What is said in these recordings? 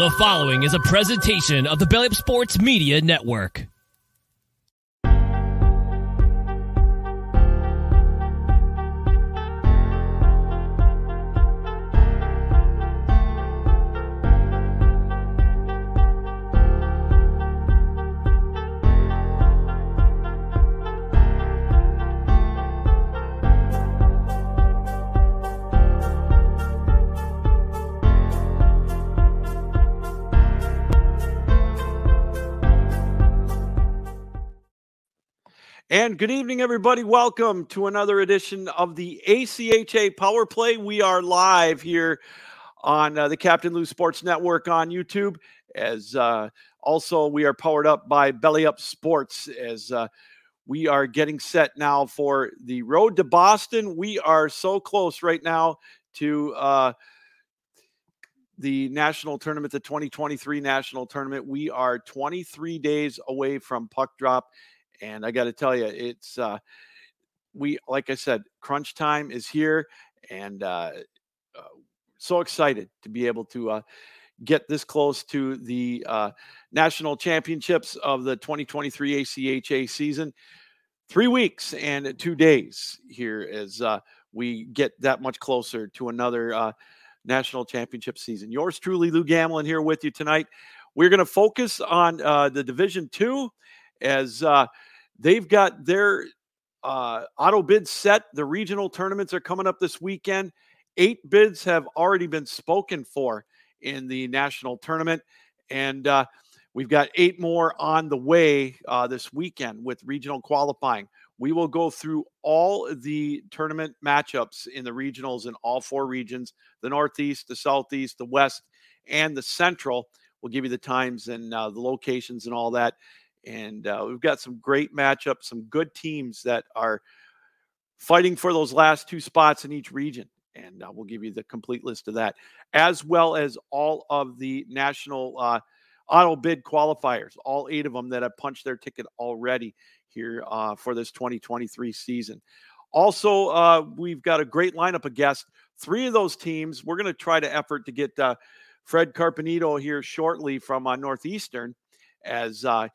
The following is a presentation of the Belly Sports Media Network. And good evening, everybody. Welcome to another edition of the ACHA Power Play. We are live here on uh, the Captain Lou Sports Network on YouTube. As uh, also, we are powered up by Belly Up Sports. As uh, we are getting set now for the road to Boston. We are so close right now to uh, the national tournament, the 2023 national tournament. We are 23 days away from puck drop and I got to tell you, it's uh, we like I said, crunch time is here, and uh, uh, so excited to be able to uh, get this close to the uh, national championships of the 2023 ACHA season. Three weeks and two days here as uh, we get that much closer to another uh, national championship season. Yours truly, Lou Gamlin, here with you tonight. We're going to focus on uh, the Division Two as uh, They've got their uh, auto bids set. The regional tournaments are coming up this weekend. Eight bids have already been spoken for in the national tournament. And uh, we've got eight more on the way uh, this weekend with regional qualifying. We will go through all the tournament matchups in the regionals in all four regions the Northeast, the Southeast, the West, and the Central. We'll give you the times and uh, the locations and all that. And uh, we've got some great matchups, some good teams that are fighting for those last two spots in each region. And uh, we'll give you the complete list of that, as well as all of the national uh, auto bid qualifiers, all eight of them that have punched their ticket already here uh, for this 2023 season. Also, uh, we've got a great lineup of guests. Three of those teams, we're going to try to effort to get uh, Fred Carpenito here shortly from Northeastern as uh,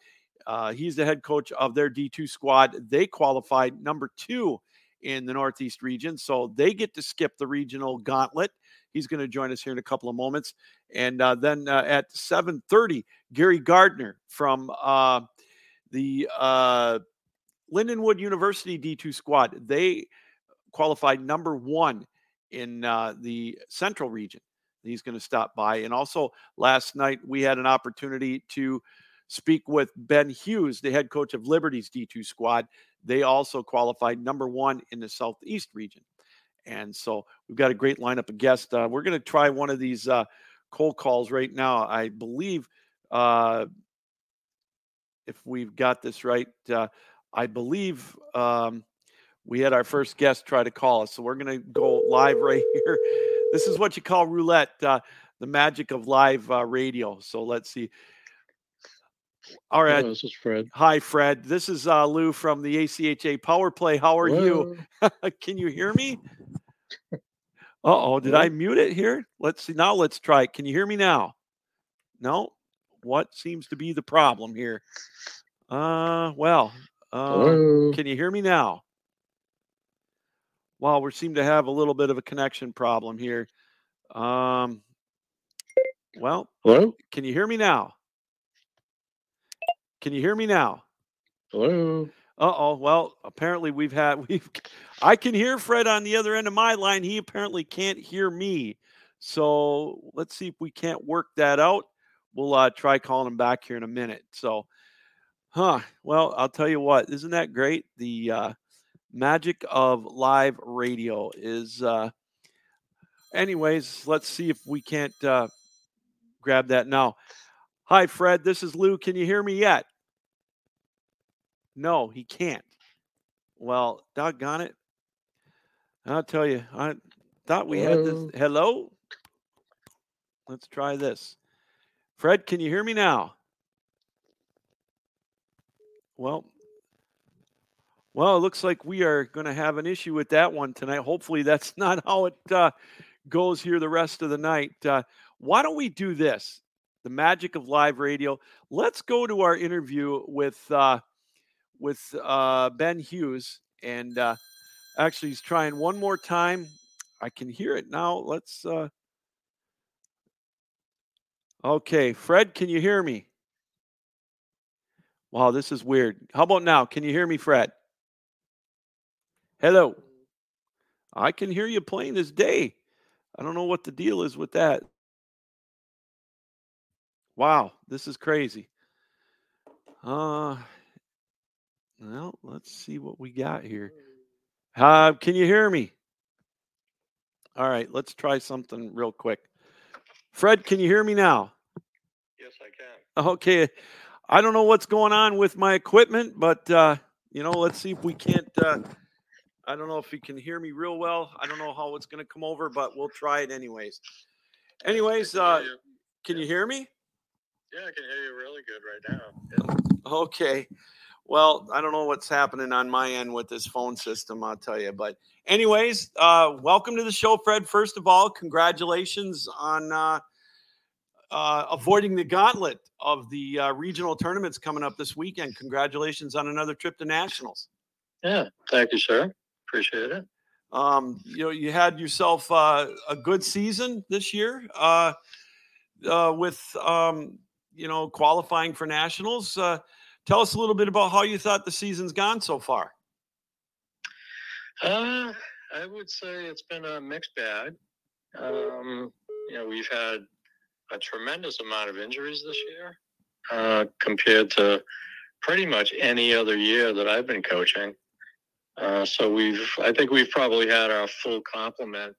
uh, he's the head coach of their D2 squad. They qualified number two in the Northeast region, so they get to skip the regional gauntlet. He's going to join us here in a couple of moments, and uh, then uh, at 7:30, Gary Gardner from uh, the uh, Lindenwood University D2 squad. They qualified number one in uh, the Central region. He's going to stop by, and also last night we had an opportunity to speak with Ben Hughes, the head coach of Liberty's D2 squad. They also qualified number one in the Southeast region. And so we've got a great lineup of guests. Uh, we're going to try one of these uh, cold calls right now. I believe, uh, if we've got this right, uh, I believe um, we had our first guest try to call us. So we're going to go live right here. This is what you call roulette, uh, the magic of live uh, radio. So let's see. All right. Hello, this is Fred. Hi, Fred. This is uh, Lou from the ACHA Power Play. How are you? Can you hear me? Uh oh, did I mute it here? Let's see. Now let's try it. Can you hear me now? No. What seems to be the problem here? Uh, well, uh, can you hear me now? Well, we seem to have a little bit of a connection problem here. Um, well, Hello? can you hear me now? Can you hear me now? Hello? Uh oh. Well, apparently we've had we've. I can hear Fred on the other end of my line. He apparently can't hear me. So let's see if we can't work that out. We'll uh, try calling him back here in a minute. So, huh? Well, I'll tell you what. Isn't that great? The uh, magic of live radio is. Uh, anyways, let's see if we can't uh, grab that now. Hi, Fred. This is Lou. Can you hear me yet? No, he can't. Well, doggone it. I'll tell you, I thought we had Hello? this. Hello? Let's try this. Fred, can you hear me now? Well, well, it looks like we are going to have an issue with that one tonight. Hopefully, that's not how it uh, goes here the rest of the night. Uh, why don't we do this? the magic of live radio. Let's go to our interview with uh, with uh, Ben Hughes, and uh, actually, he's trying one more time. I can hear it now. Let's. Uh... Okay, Fred, can you hear me? Wow, this is weird. How about now? Can you hear me, Fred? Hello. I can hear you playing this day. I don't know what the deal is with that. Wow, this is crazy. Uh well, let's see what we got here. Uh, can you hear me? All right, let's try something real quick. Fred, can you hear me now? Yes, I can. Okay. I don't know what's going on with my equipment, but uh, you know, let's see if we can't uh, I don't know if you can hear me real well. I don't know how it's going to come over, but we'll try it anyways. Anyways, uh, can you hear me? Yeah, I can hear you really good right now. Yeah. Okay. Well, I don't know what's happening on my end with this phone system, I'll tell you. But, anyways, uh, welcome to the show, Fred. First of all, congratulations on uh, uh, avoiding the gauntlet of the uh, regional tournaments coming up this weekend. Congratulations on another trip to nationals. Yeah, thank you, sir. Appreciate it. Um, you know, you had yourself uh, a good season this year uh, uh, with, um, you know, qualifying for nationals. Tell us a little bit about how you thought the season's gone so far. Uh, I would say it's been a mixed bag. Um, you know, we've had a tremendous amount of injuries this year uh, compared to pretty much any other year that I've been coaching. Uh, so we've, I think we've probably had our full complement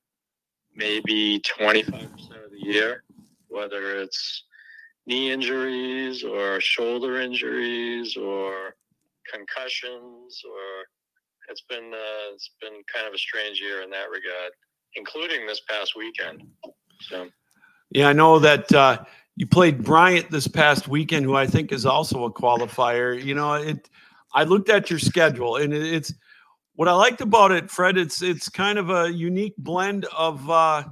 maybe 25% of the year, whether it's knee injuries or shoulder injuries or concussions or it's been uh, it's been kind of a strange year in that regard, including this past weekend. So, yeah, I know that uh, you played Bryant this past weekend, who I think is also a qualifier. You know, it. I looked at your schedule, and it, it's what I liked about it, Fred, it's it's kind of a unique blend of uh,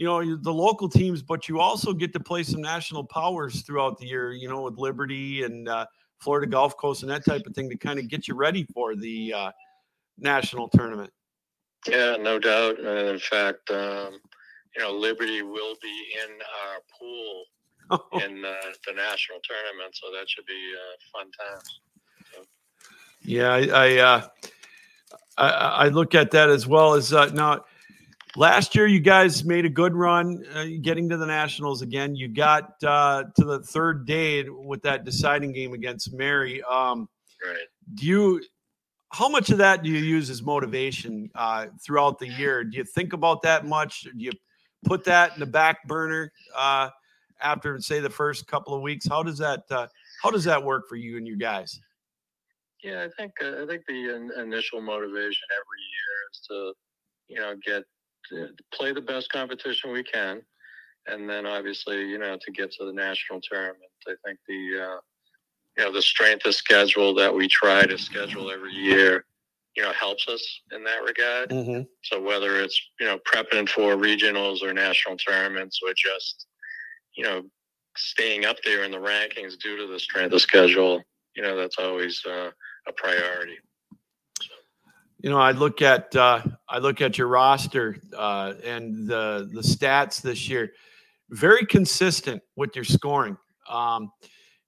you know the local teams, but you also get to play some national powers throughout the year. You know, with Liberty and uh, Florida Gulf Coast and that type of thing to kind of get you ready for the uh, national tournament. Yeah, no doubt. And in fact, um, you know, Liberty will be in our pool in uh, the national tournament, so that should be uh, fun times. So. Yeah, I, I uh, I, I look at that as well as uh, now. Last year, you guys made a good run uh, getting to the Nationals again. You got uh, to the third day with that deciding game against Mary. Um, right. Do you? How much of that do you use as motivation uh, throughout the year? Do you think about that much? Do you put that in the back burner uh, after, say, the first couple of weeks? How does that? Uh, how does that work for you and you guys? Yeah, I think uh, I think the in, initial motivation every year is to, you know, get play the best competition we can, and then obviously, you know, to get to the national tournament. I think the, uh, you know, the strength of schedule that we try to schedule every year, you know, helps us in that regard. Mm-hmm. So whether it's you know prepping for regionals or national tournaments, or just, you know, staying up there in the rankings due to the strength of schedule, you know, that's always. Uh, a priority. You know, I look at uh, I look at your roster uh, and the the stats this year. Very consistent with your scoring. Um,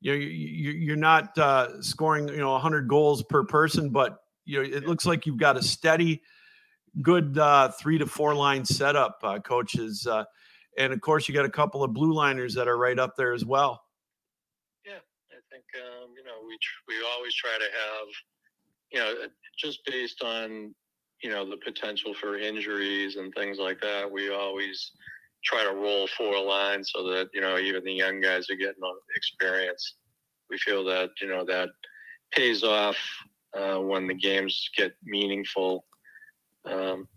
you know, you, are not uh, scoring you know 100 goals per person, but you know it looks like you've got a steady, good uh, three to four line setup, uh, coaches. Uh, and of course, you got a couple of blue liners that are right up there as well Yeah, I think um, you know we tr- we always try to have you know just based on you know the potential for injuries and things like that. We always try to roll four lines so that you know even the young guys are getting experience. We feel that you know that pays off uh, when the games get meaningful. Um,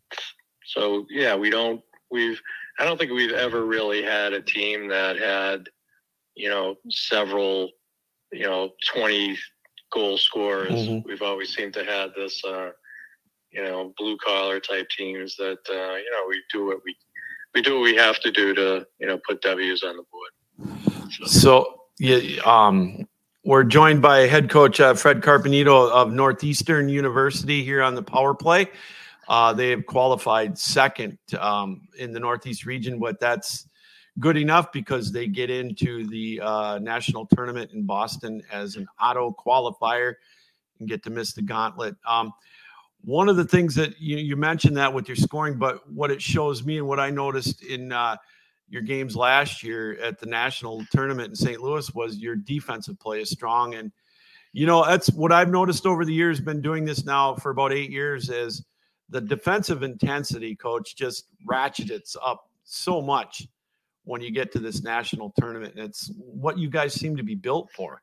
so yeah, we don't we've I don't think we've ever really had a team that had you know several you know, 20 goal scorers. Mm-hmm. We've always seemed to have this, uh, you know, blue collar type teams that, uh, you know, we do what we, we do what we have to do to, you know, put W's on the board. So, So, yeah, um, we're joined by head coach uh, Fred Carpenito of Northeastern University here on the Power Play. Uh, they have qualified second um, in the Northeast region, but that's good enough because they get into the uh, national tournament in Boston as an auto qualifier and get to miss the gauntlet. Um, one of the things that you, you mentioned that with your scoring, but what it shows me and what I noticed in uh, your games last year at the national tournament in St. Louis was your defensive play is strong. And, you know, that's what I've noticed over the years, been doing this now for about eight years, is the defensive intensity, coach, just ratchets up so much when you get to this national tournament. And it's what you guys seem to be built for.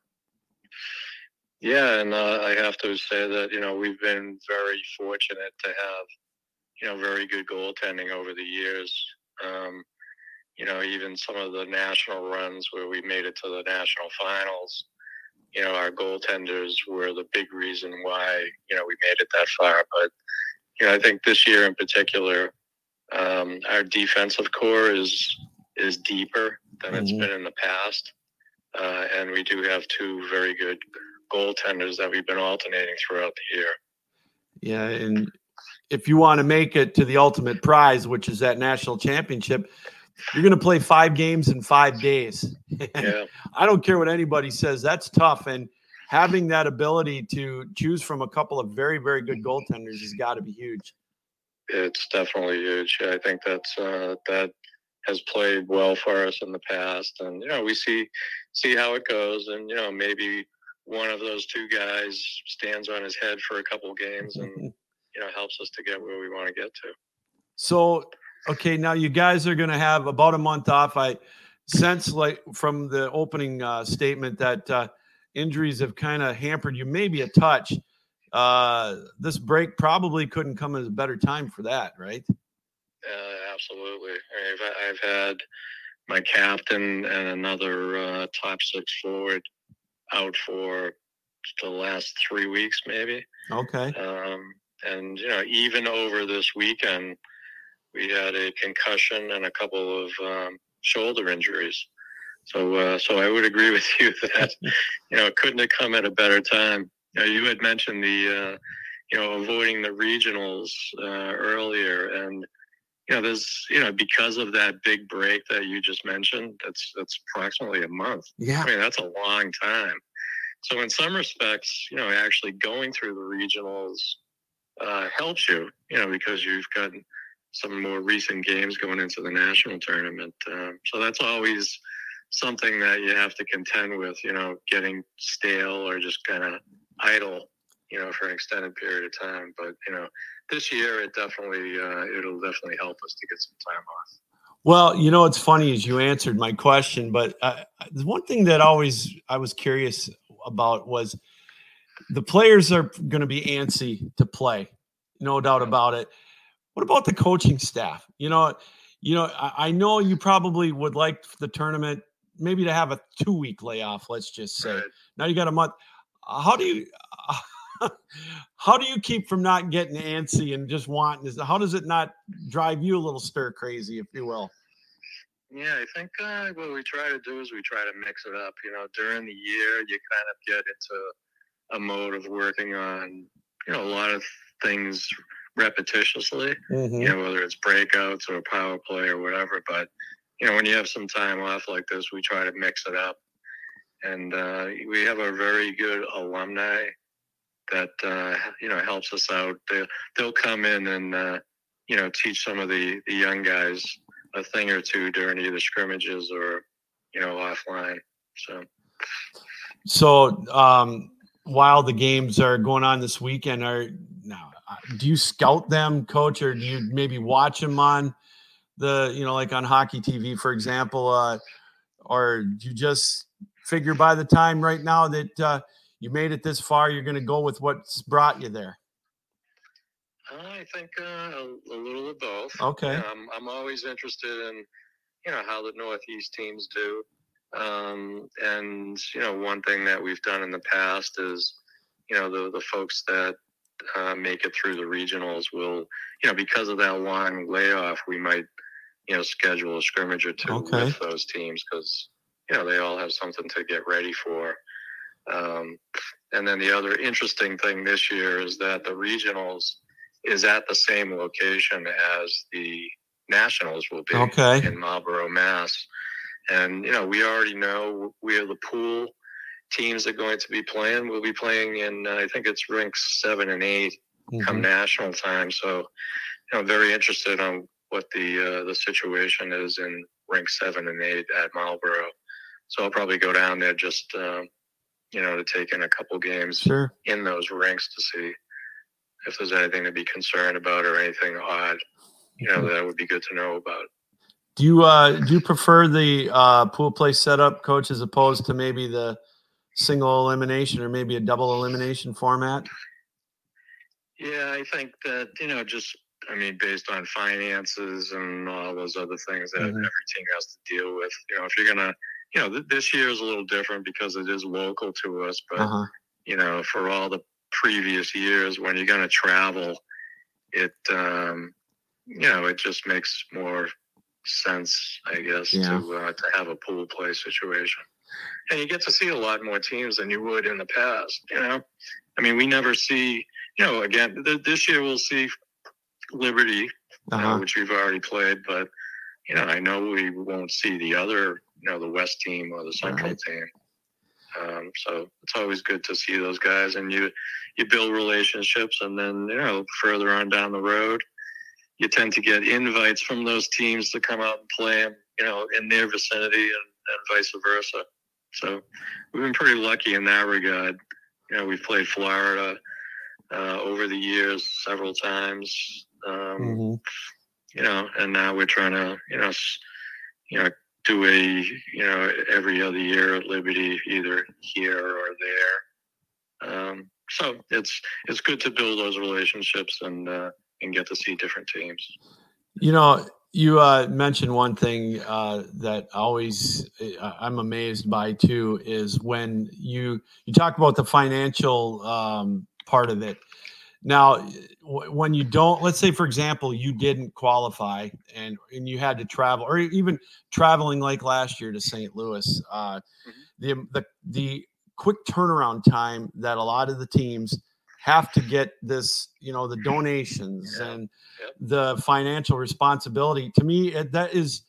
yeah, and uh, I have to say that you know we've been very fortunate to have you know very good goaltending over the years. Um, you know, even some of the national runs where we made it to the national finals. You know, our goaltenders were the big reason why you know we made it that far. But you know, I think this year in particular, um, our defensive corps is is deeper than it's Mhm. been in the past, uh, and we do have two very good goaltenders that we've been alternating throughout the year. Yeah, and if you want to make it to the ultimate prize, which is that national championship, you're going to play five games in five days. Yeah, I don't care what anybody says. That's tough, and having that ability to choose from a couple of very, very good goaltenders has got to be huge. it's definitely huge. I think that's uh, that has played well for us in the past, and you know we see see how it goes, and you know maybe one of those two guys stands on his head for a couple games and you know helps us to get where we want to get to. So, okay, now you guys are going to have about a month off. I sense, like from the opening uh, statement, that uh, injuries have kind of hampered you, maybe a touch. Uh, this break probably couldn't come at a better time for that, right? Uh, absolutely. I've, I've had my captain and another uh, top six forward out for the last three weeks, maybe. Okay. Um, and you know, even over this weekend, we had a concussion and a couple of um, shoulder injuries. So, uh, so I would agree with you that you know it couldn't have come at a better time. You, know, you had mentioned the uh, you know avoiding the regionals uh, earlier, and you know there's you know because of that big break that you just mentioned, that's that's approximately a month. Yeah. I mean, that's a long time. So in some respects, you know, actually going through the regionals uh, helps you, you know, because you've got some more recent games going into the national tournament. Um, so that's always something that you have to contend with, you know, getting stale or just kind of idle, you know, for an extended period of time. But you know, this year it definitely uh, it'll definitely help us to get some time off. Well, you know, it's funny as you answered my question, but uh, the one thing that always I was curious about was the players are going to be antsy to play, no doubt about it. What about the coaching staff? You know, you know, I, I know you probably would like the tournament maybe to have a two week layoff. Let's just say Right. now you got a month. Uh, How do you? How do you keep from not getting antsy and just wanting? Is how does it not drive you a little stir crazy, if you will? Yeah, I think uh, what we try to do is we try to mix it up. You know, during the year, you kind of get into a mode of working on, you know, a lot of things repetitiously. Mm-hmm. You know, whether it's breakouts or power play or whatever. But you know, when you have some time off like this, we try to mix it up. And uh, we have a very good alumni that uh, you know helps us out. They they'll come in and uh, you know teach some of the the young guys a thing or two during either scrimmages or you know offline. So So, um, while the games are going on this weekend, are now uh, do you scout them, coach, or do you maybe watch them on the you know like on hockey TV, for example, uh, or do you just figure by the time right now that uh, you made it this far, you're going to go with what's brought you there? I think uh, a, a little of both. Okay. I'm I'm always interested in you know how the Northeast teams do. Um, and you know, one thing that we've done in the past is, you know, the the folks that uh, make it through the regionals will, you know, because of that long layoff, we might, you know, schedule a scrimmage or two Okay. with those teams because, you know they all have something to get ready for. Um, and then the other interesting thing this year is that the regionals is at the same location as the nationals will be Okay. in Marlboro, Mass. And you know we already know where the pool teams that are going to be playing. We'll be playing in uh, I think it's rinks seven and eight come Mhm. national time. So, you know, very interested on what the uh, the situation is in rink seven and eight at Marlboro. So I'll probably go down there just um, you know to take in a couple games Sure. in those ranks to see if there's anything to be concerned about or anything odd. You know, that would be good to know about. Do you uh do you prefer the uh pool play setup, coach, as opposed to maybe the single elimination or maybe a double elimination format? Yeah, I think that you know, just I mean, based on finances and all those other things that Mhm. every team has to deal with. You know, if you're gonna, you know, th- this year is a little different because it is local to us. But Uh-huh. you know, for all the previous years, when you're gonna travel, it, um, you know, it just makes more sense, I guess, Yeah. to uh, to have a pool play situation. And you get to see a lot more teams than you would in the past. You know, I mean, we never see you know, again, th- this year we'll see Liberty, uh, Uh-huh. which we've already played, but you know, I know we won't see the other, you know, the West team or the Central Right. team. Um, so it's always good to see those guys, and you you build relationships, and then you know, further on down the road, you tend to get invites from those teams to come out and play, you know, in their vicinity, and, and vice versa. So we've been pretty lucky in that regard. You know, we've played Florida uh, over the years several times. Um, Mhm. You know, and now we're trying to, you know, you know, do a, you know, every other year at Liberty, either here or there. Um, so it's it's good to build those relationships and uh, and get to see different teams. You know, you uh, mentioned one thing uh, that always uh, I'm amazed by too is when you you talk about the financial um, part of it. Now, when you don't, let's say for example, you didn't qualify and and you had to travel, or even traveling like last year to St. Louis, uh, mm-hmm. the um, the the quick turnaround time that a lot of the teams have to get this, you know, the donations Yeah. and Yep. the financial responsibility. To me, it- that is,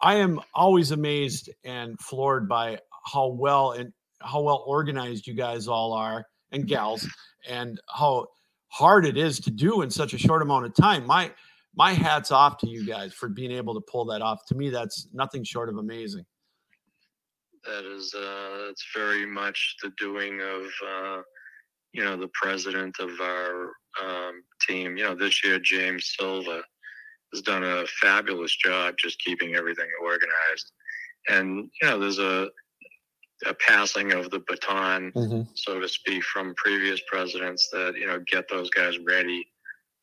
I am always amazed and floored by how well and how well organized you guys all are and gals, and how hard it is to do in such a short amount of time. My my hats off to you guys for being able to pull that off. To me, that's nothing short of amazing. That is, uh, it's very much the doing of, uh, you know, the president of our um, team. You know, this year James Silva has done a fabulous job just keeping everything organized. And you know, there's a a passing of the baton, so to speak, from previous presidents that you know get those guys ready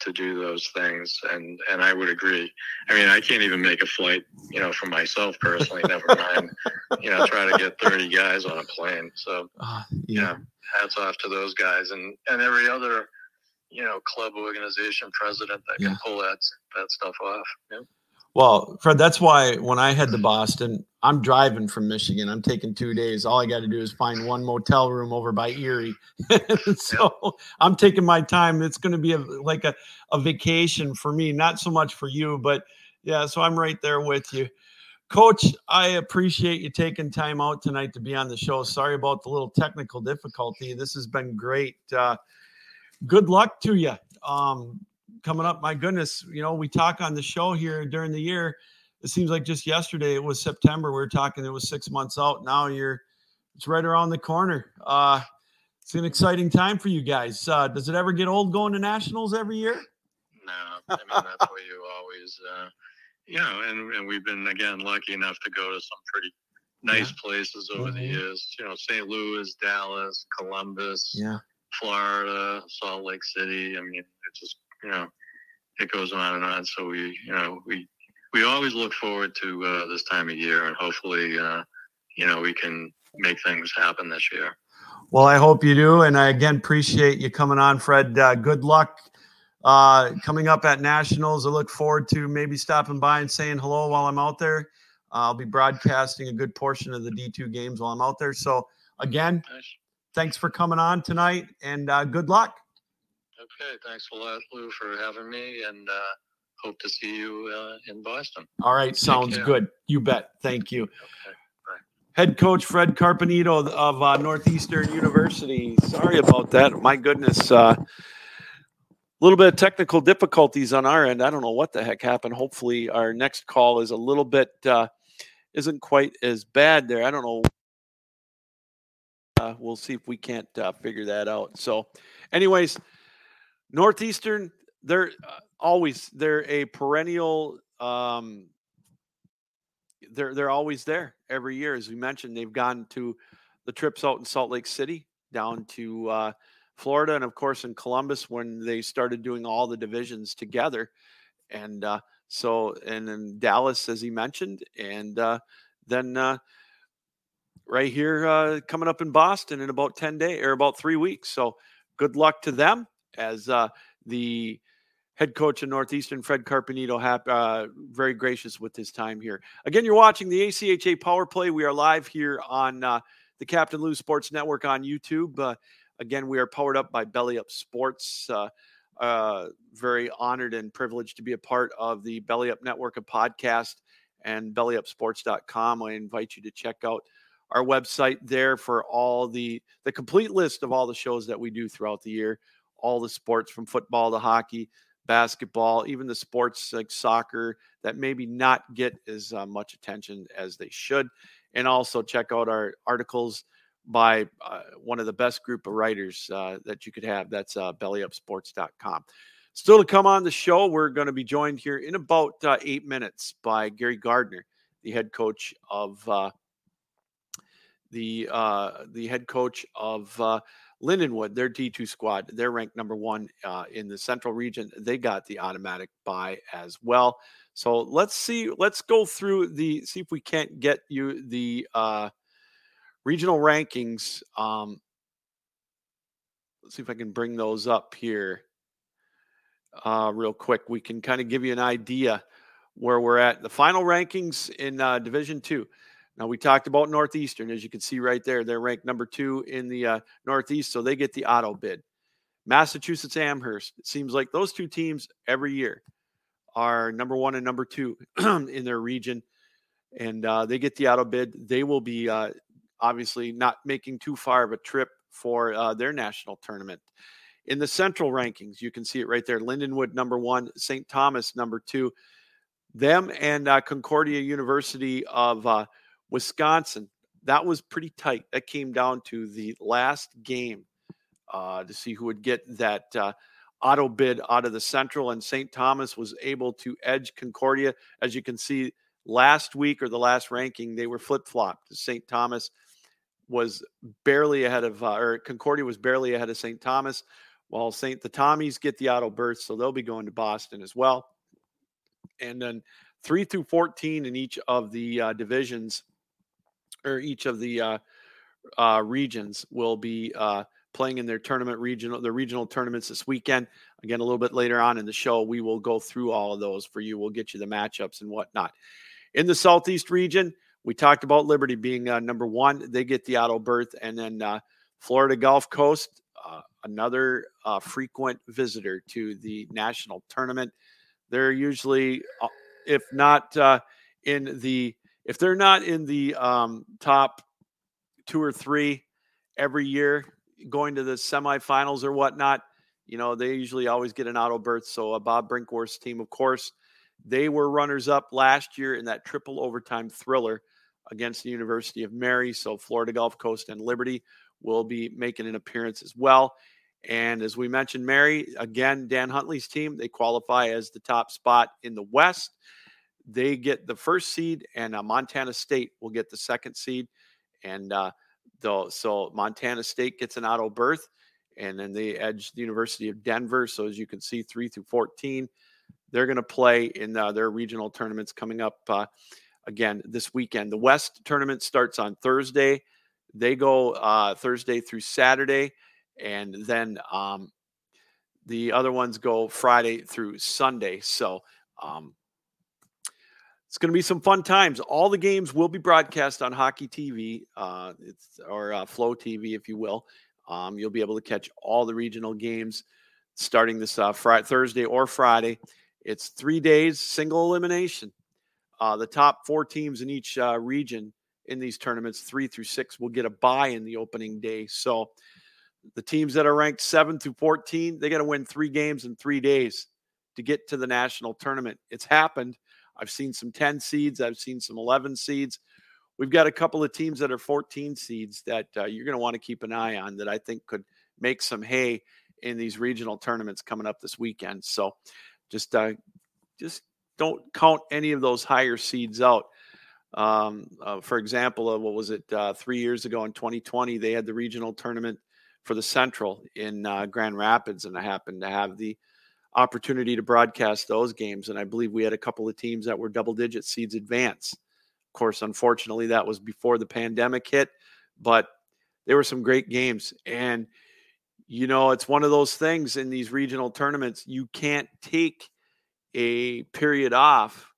to do those things. And and I would agree. I mean, I can't even make a flight, you know, for myself personally. never mind, you know, try to get 30 guys on a plane. So Uh, yeah, hats off to those guys and and every other you know club organization president that can pull that that stuff off. Yeah. Well, Fred, that's why when I head to Boston, I'm driving from Michigan. I'm taking two days. All I got to do is find one motel room over by Erie. so I'm taking my time. It's going to be a, like a, a vacation for me, not so much for you, but yeah. So I'm right there with you. Coach, I appreciate you taking time out tonight to be on the show. Sorry about the little technical difficulty. This has been great. Uh, good luck to you. Um, coming up, my goodness, you know, we talk on the show here during the year. It seems like just yesterday it was September. We were talking, it was six months out. Now you're, it's right around the corner. Uh, it's an exciting time for you guys. Uh, does it ever get old going to nationals every year? No, I mean that's what you always, uh, you know, and, and we've been again lucky enough to go to some pretty nice places over the Mhm. years. You know, St. Louis, Dallas, Columbus, Yeah. Florida, Salt Lake City. I mean, it's just you know, it goes on and on. So we, you know, we we always look forward to uh, this time of year, and hopefully, uh, you know, we can make things happen this year. Well, I hope you do. And I again appreciate you coming on, Fred. Uh, good luck uh, coming up at nationals. I look forward to maybe stopping by and saying hello while I'm out there. I'll be broadcasting a good portion of the D2 games while I'm out there. So, again, Nice. thanks for coming on tonight and uh, good luck. Okay, thanks a lot, Lou, for having me, and uh, hope to see you uh, in Boston. All right, sounds good. You bet. Thank you. Okay. Head coach Fred Carpenito of uh, Northeastern University. Sorry about that. My goodness. A little bit of technical difficulties on our end. I don't know what the heck happened. Hopefully, our next call is a little bit, uh, isn't quite as bad there. I don't know. Uh, we'll see if we can't uh, figure that out. So, anyways, Northeastern, they're uh, always, they're a perennial, um, they're they're always there every year. As we mentioned, they've gone to the trips out in Salt Lake City, down to uh, Florida, and of course in Columbus when they started doing all the divisions together. And uh, so, and then Dallas, as he mentioned, and uh, then uh, right here uh, coming up in Boston in about ten days or about three weeks. So, good luck to them as uh, the head coach of Northeastern, Fred Carpenito, uh, very gracious with his time here. Again, you're watching the ACHA Power Play. We are live here on uh, the Captain Lou Sports Network on YouTube. Uh, again, we are powered up by Belly Up Sports. Uh, uh, very honored and privileged to be a part of the Belly Up Network of podcast and bellyupsports.com. I invite you to check out our website there for all the the complete list of all the shows that we do throughout the year, all the sports from football to hockey, basketball, even the sports like soccer that maybe not get as uh, much attention as they should. And also check out our articles by uh, one of the best group of writers uh, that you could have. That's uh, bellyupsports.com. Still to come on the show, we're going to be joined here in about uh, eight minutes by Gary Gardner, the head coach of uh, the uh, the head coach of Lindenwood, their D2 squad, they're ranked number one uh, in the central region. They got the automatic bye as well. So let's see. Let's go through the see if we can't get you the uh, regional rankings. Um, let's see if I can bring those up here uh, real quick. We can kind of give you an idea where we're at. The final rankings in uh, Division Two. Now we talked about Northeastern, as you can see right there. They're ranked number two in the uh, Northeast, so they get the auto bid. Massachusetts Amherst. It seems like those two teams every year are number one and number two in their region, and uh, they get the auto bid. They will be uh, obviously not making too far of a trip for uh, their national tournament. In the central rankings, you can see it right there. Lindenwood number one, St. Thomas number two. Them and uh, Concordia University of uh, Wisconsin. That was pretty tight. That came down to the last game uh, to see who would get that uh, auto bid out of the Central. And St. Thomas was able to edge Concordia. As you can see, last week or the last ranking, they were flip flopped. St. Thomas was barely ahead of, uh, or Concordia was barely ahead of St. Thomas, while St. The Tommies get the auto berth. So they'll be going to Boston as well. And then three through 14 in each of the uh, divisions or each of the uh, uh, regions will be uh, playing in their tournament regional, the regional tournaments this weekend. Again, a little bit later on in the show, we will go through all of those for you. We'll get you the matchups and whatnot. In the Southeast region, we talked about Liberty being uh, number one. They get the auto berth, and then uh, Florida Gulf Coast, uh, another uh, frequent visitor to the national tournament. They're usually, uh, if not uh, in the if they're not in the um, top two or three every year going to the semifinals or whatnot, you know, they usually always get an auto berth. So a Bob Brinkworth's team, of course, they were runners up last year in that triple overtime thriller against the University of Mary. So Florida Gulf Coast and Liberty will be making an appearance as well. And as we mentioned, Mary, again, Dan Huntley's team, they qualify as the top spot in the West they get the first seed, and uh, Montana State will get the second seed. And uh, so Montana State gets an auto berth, and then they edge the University of Denver. So as you can see, three through fourteen, they're going to play in uh, their regional tournaments coming up uh, again this weekend. The West tournament starts on Thursday. They go uh, Thursday through Saturday, and then um, the other ones go Friday through Sunday. So. Um, it's going to be some fun times. All the games will be broadcast on Hockey TV, uh, it's or uh, Flow TV, if you will. Um, you'll be able to catch all the regional games starting this uh, Thursday or Friday. It's three days, single elimination. Uh, the top four teams in each uh, region in these tournaments, three through six, will get a bye in the opening day. So the teams that are ranked seven through 14, they got to win three games in three days to get to the national tournament. It's happened. I've seen some 10 seeds, I've seen some 11 seeds. We've got a couple of teams that are 14 seeds that uh, you're going to want to keep an eye on that I think could make some hay in these regional tournaments coming up this weekend. So just uh, just don't count any of those higher seeds out. Um, uh, for example, uh, what was it uh, three years ago in 2020? They had the regional tournament for the Central in uh, Grand Rapids, and I happened to have the opportunity to broadcast those games. And I believe we had a couple of teams that were double digit seeds advance. Of course, unfortunately, that was before the pandemic hit, but there were some great games. And, you know, it's one of those things in these regional tournaments, you can't take a period off.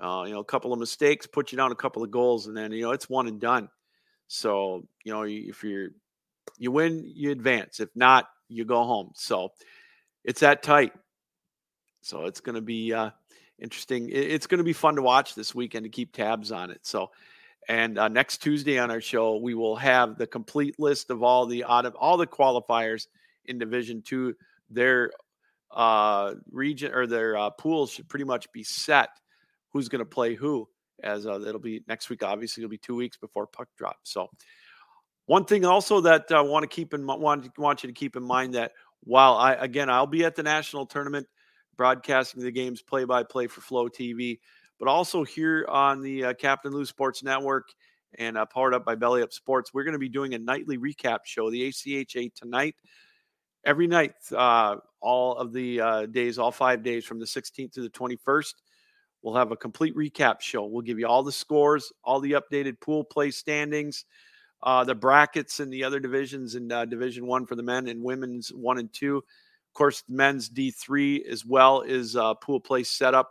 Uh, you know, a couple of mistakes, put you down a couple of goals, and then, you know, it's one and done. So, you know, if you're, you win, you advance. If not, you go home. So it's that tight. So it's going to be uh, interesting. It's going to be fun to watch this weekend to keep tabs on it. So, and uh, next Tuesday on our show, we will have the complete list of all the out of all the qualifiers in Division Two. Their uh, region or their uh, pools should pretty much be set. Who's going to play who? As uh, it'll be next week. Obviously, it'll be two weeks before puck drop. So, one thing also that I want to keep in want want you to keep in mind that while I again I'll be at the national tournament broadcasting the games play by play for Flow TV, but also here on the uh, Captain Lou Sports Network and uh, powered up by Belly Up Sports, we're going to be doing a nightly recap show, the ACHA tonight. Every night, uh, all of the uh, days, all five days from the 16th to the 21st, we'll have a complete recap show. We'll give you all the scores, all the updated pool play standings, uh, the brackets in the other divisions in uh, Division One for the men and women's one and two. Of course, men's D3 as well is uh, pool play setup.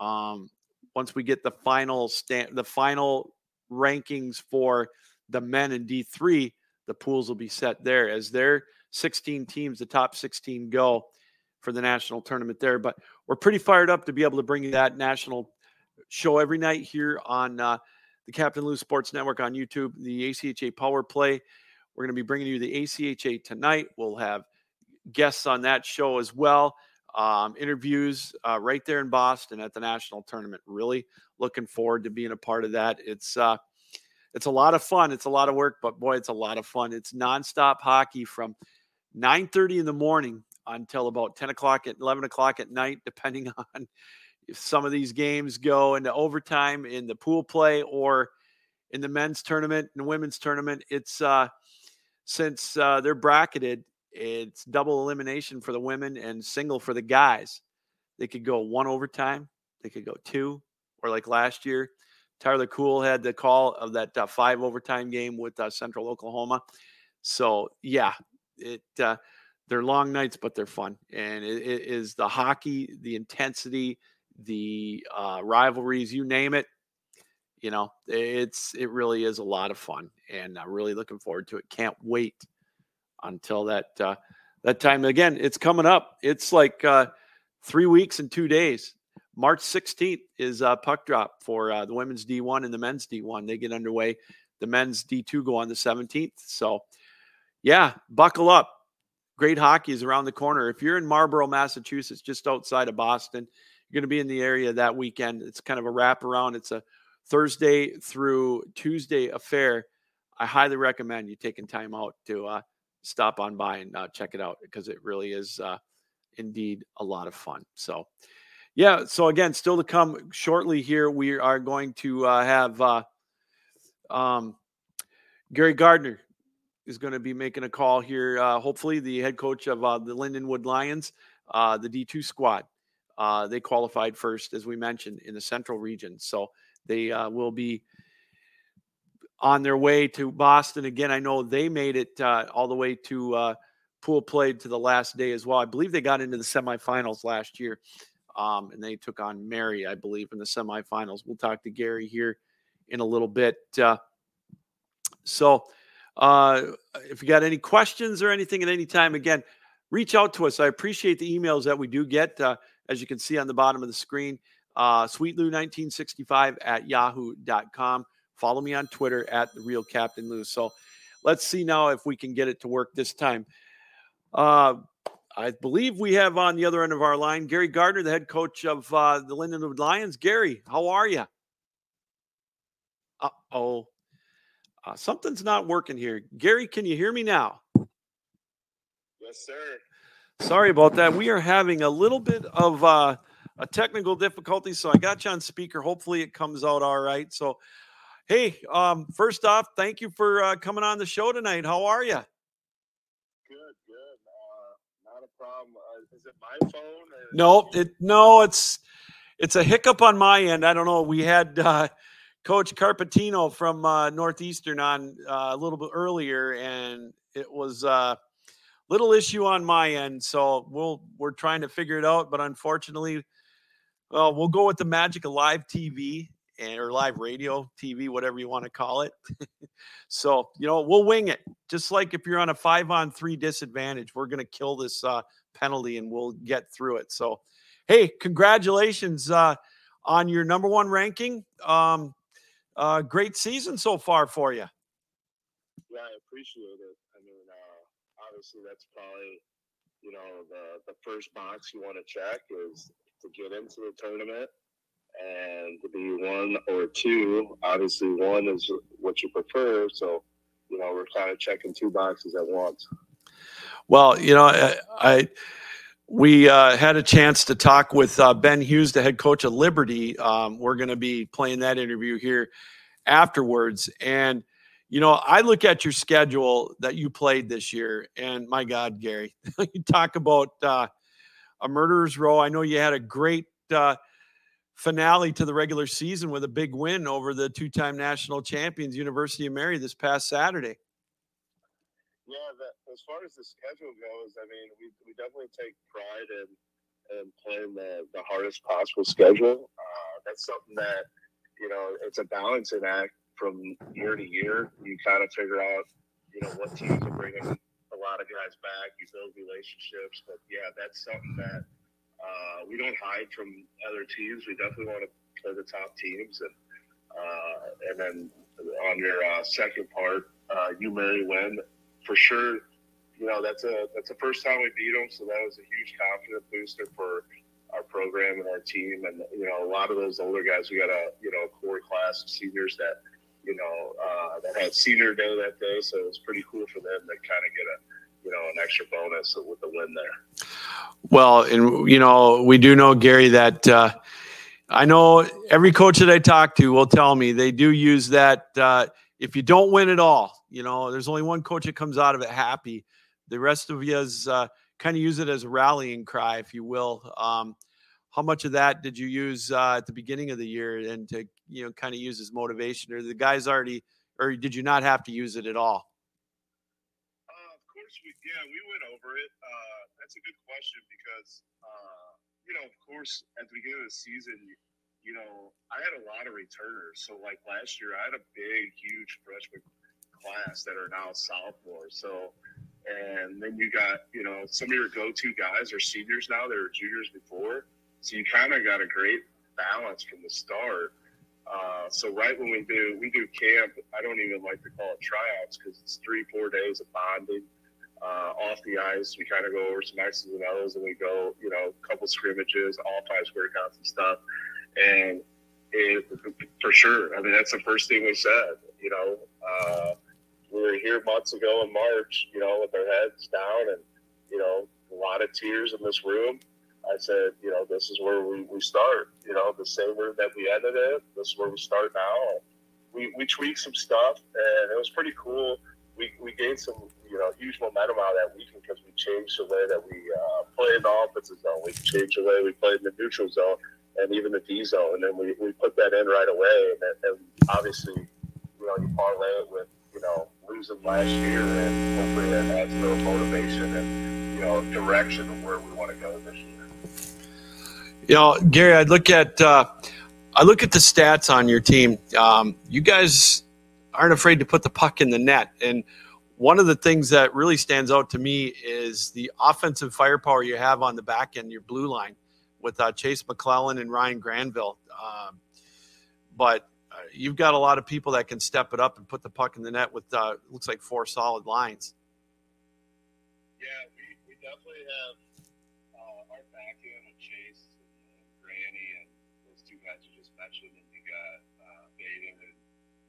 Um, once we get the final stand, the final rankings for the men in D3, the pools will be set there as their 16 teams, the top 16 go for the national tournament there. But we're pretty fired up to be able to bring you that national show every night here on uh, the Captain Lou Sports Network on YouTube, the ACHA Power Play. We're going to be bringing you the ACHA tonight. We'll have guests on that show as well. Um, interviews uh, right there in Boston at the national tournament. Really looking forward to being a part of that. It's uh, it's a lot of fun. It's a lot of work, but boy, it's a lot of fun. It's nonstop hockey from 9:30 in the morning until about 10 o'clock at 11 o'clock at night, depending on if some of these games go into overtime in the pool play or in the men's tournament and women's tournament. It's uh, since uh, they're bracketed, it's double elimination for the women and single for the guys. They could go one overtime, they could go two, or like last year, Tyler Cool had the call of that uh, five overtime game with uh, Central Oklahoma. So yeah, it uh, they're long nights, but they're fun, and it, it is the hockey, the intensity, the uh, rivalries, you name it. You know, it's it really is a lot of fun, and I'm really looking forward to it. Can't wait until that uh, that time. Again, it's coming up. It's like uh, three weeks and two days. March 16th is uh, puck drop for uh, the women's D1 and the men's D1. They get underway. The men's D2 go on the 17th. So, yeah, buckle up. Great hockey is around the corner. If you're in Marlborough, Massachusetts, just outside of Boston, you're going to be in the area that weekend. It's kind of a wraparound. It's a Thursday through Tuesday affair. I highly recommend you taking time out to uh, stop on by and uh, check it out because it really is uh, indeed a lot of fun. So, yeah. So again, still to come shortly here, we are going to uh, have uh, um, Gary Gardner is going to be making a call here. Uh, hopefully, the head coach of uh, the Lindenwood Lions, the D2 squad. they qualified first, as we mentioned, in the Central region. So they will be on their way to Boston again. I know they made it uh, all the way to uh, pool played to the last day as well. I believe they got into the semifinals last year. Um, and they took on Mary, I believe, in the semifinals. We'll talk to Gary here in a little bit. Uh, so, uh, if you got any questions or anything at any time, again, reach out to us. I appreciate the emails that we do get, uh, as you can see on the bottom of the screen. Uh, sweetlou1965 at yahoo.com. Follow me on Twitter at the real Captain Lou. So let's see now if we can get it to work this time. Uh, I believe we have on the other end of our line Gary Gardner, the head coach of uh, the Lindenwood Lions. Gary, how are you? Uh oh. Uh, something's not working here. Gary, can you hear me now? Yes, sir. Sorry about that. We are having a little bit of uh, a technical difficulty, so I got you on speaker. Hopefully, it comes out all right. So, hey, um, first off, thank you for uh, coming on the show tonight. How are you? Good, good. Uh, not a problem. Uh, is it my phone? No, it no, it's it's a hiccup on my end. I don't know. We had uh, Coach Carpenito from uh, Northeastern on uh, a little bit earlier, and it was a uh, little issue on my end. So we'll we're trying to figure it out, but unfortunately, well, we'll go with the magic of live TV or live radio, TV, whatever you want to call it. so you know, we'll wing it. Just like if you're on a five on three disadvantage, we're gonna kill this uh, penalty and we'll get through it. So, hey, congratulations uh, on your number one ranking. Um, uh, great season so far for you. Yeah, I appreciate it. I mean, uh, obviously, that's probably you know the the first box you want to check is to get into the tournament and to be one or two. Obviously, one is what you prefer. So, you know, we're kind of checking two boxes at once. Well, you know, I, I we uh, had a chance to talk with uh, Ben Hughes, the head coach of Liberty. Um, we're going to be playing that interview here afterwards, and you know, I look at your schedule that you played this year, and my God, Gary, you talk about uh, a murderer's row. I know you had a great uh, finale to the regular season with a big win over the two-time national champions, University of Mary, this past Saturday. Yeah, as far as the schedule goes, I mean, we, we definitely take pride in, in playing the, the hardest possible schedule. Uh, that's something that, you know, it's a balancing act from year to year. You kind of figure out, you know, what teams are bringing a lot of guys back. You build relationships. But yeah, that's something that uh, we don't hide from other teams. We definitely want to play the top teams. And, uh, and then on your uh, second part, uh, you Mary win for sure, you know that's a that's the first time we beat them, so that was a huge confidence booster for our program and our team. And you know, a lot of those older guys, we got a you know core class of seniors that you know uh, that had senior day that day, so it was pretty cool for them to kind of get a you know an extra bonus with the win there. Well, and you know, we do know Gary that. Uh, I know every coach that I talk to will tell me they do use that. Uh, if you don't win at all, you know, there's only one coach that comes out of it happy. The rest of you is uh, kind of use it as a rallying cry, if you will. Um, how much of that did you use uh, at the beginning of the year and to you know kind of use as motivation, or the guys already, or did you not have to use it at all? We yeah we went over it. Uh, that's a good question because uh, you know, of course, at the beginning of the season, you, you know, I had a lot of returners. So like last year, I had a big, huge freshman class that are now sophomores. So, and then you got, you know, some of your go-to guys are seniors now. They were juniors before. So you kind of got a great balance from the start. Uh, so right when we do we do camp, I don't even like to call it tryouts because it's three four days of bonding uh, off the ice. We kind of go over some X's and O's, and we go you know a couple scrimmages, all five square counts and stuff. And it, for sure, I mean that's the first thing we said. You know, uh, we were here months ago in March, you know, with our heads down and you know a lot of tears in this room. I said, you know, this is where we, we start. You know, the same room that we ended in. This is where we start now. We, we tweaked some stuff, and it was pretty cool. We, we gained some, you know, huge momentum out of that weekend because we changed the way that we uh, played in the offensive zone. We changed the way we played in the neutral zone and even the D zone. And then we, we put that in right away. And, and obviously, you know, you parlay it with, you know, losing last year, and hopefully that adds a little motivation and, you know, direction of where we want to go this year. You know, Gary, I look at uh, I look at the stats on your team. Um, you guys aren't afraid to put the puck in the net, and one of the things that really stands out to me is the offensive firepower you have on the back end, your blue line, with uh, Chase McClellan and Ryan Granville. Um, but uh, you've got a lot of people that can step it up and put the puck in the net with uh, looks like four solid lines. Yeah, we, we definitely have uh, our back end with Chase and, Granny and those two guys you just mentioned, and you got uh, Baden and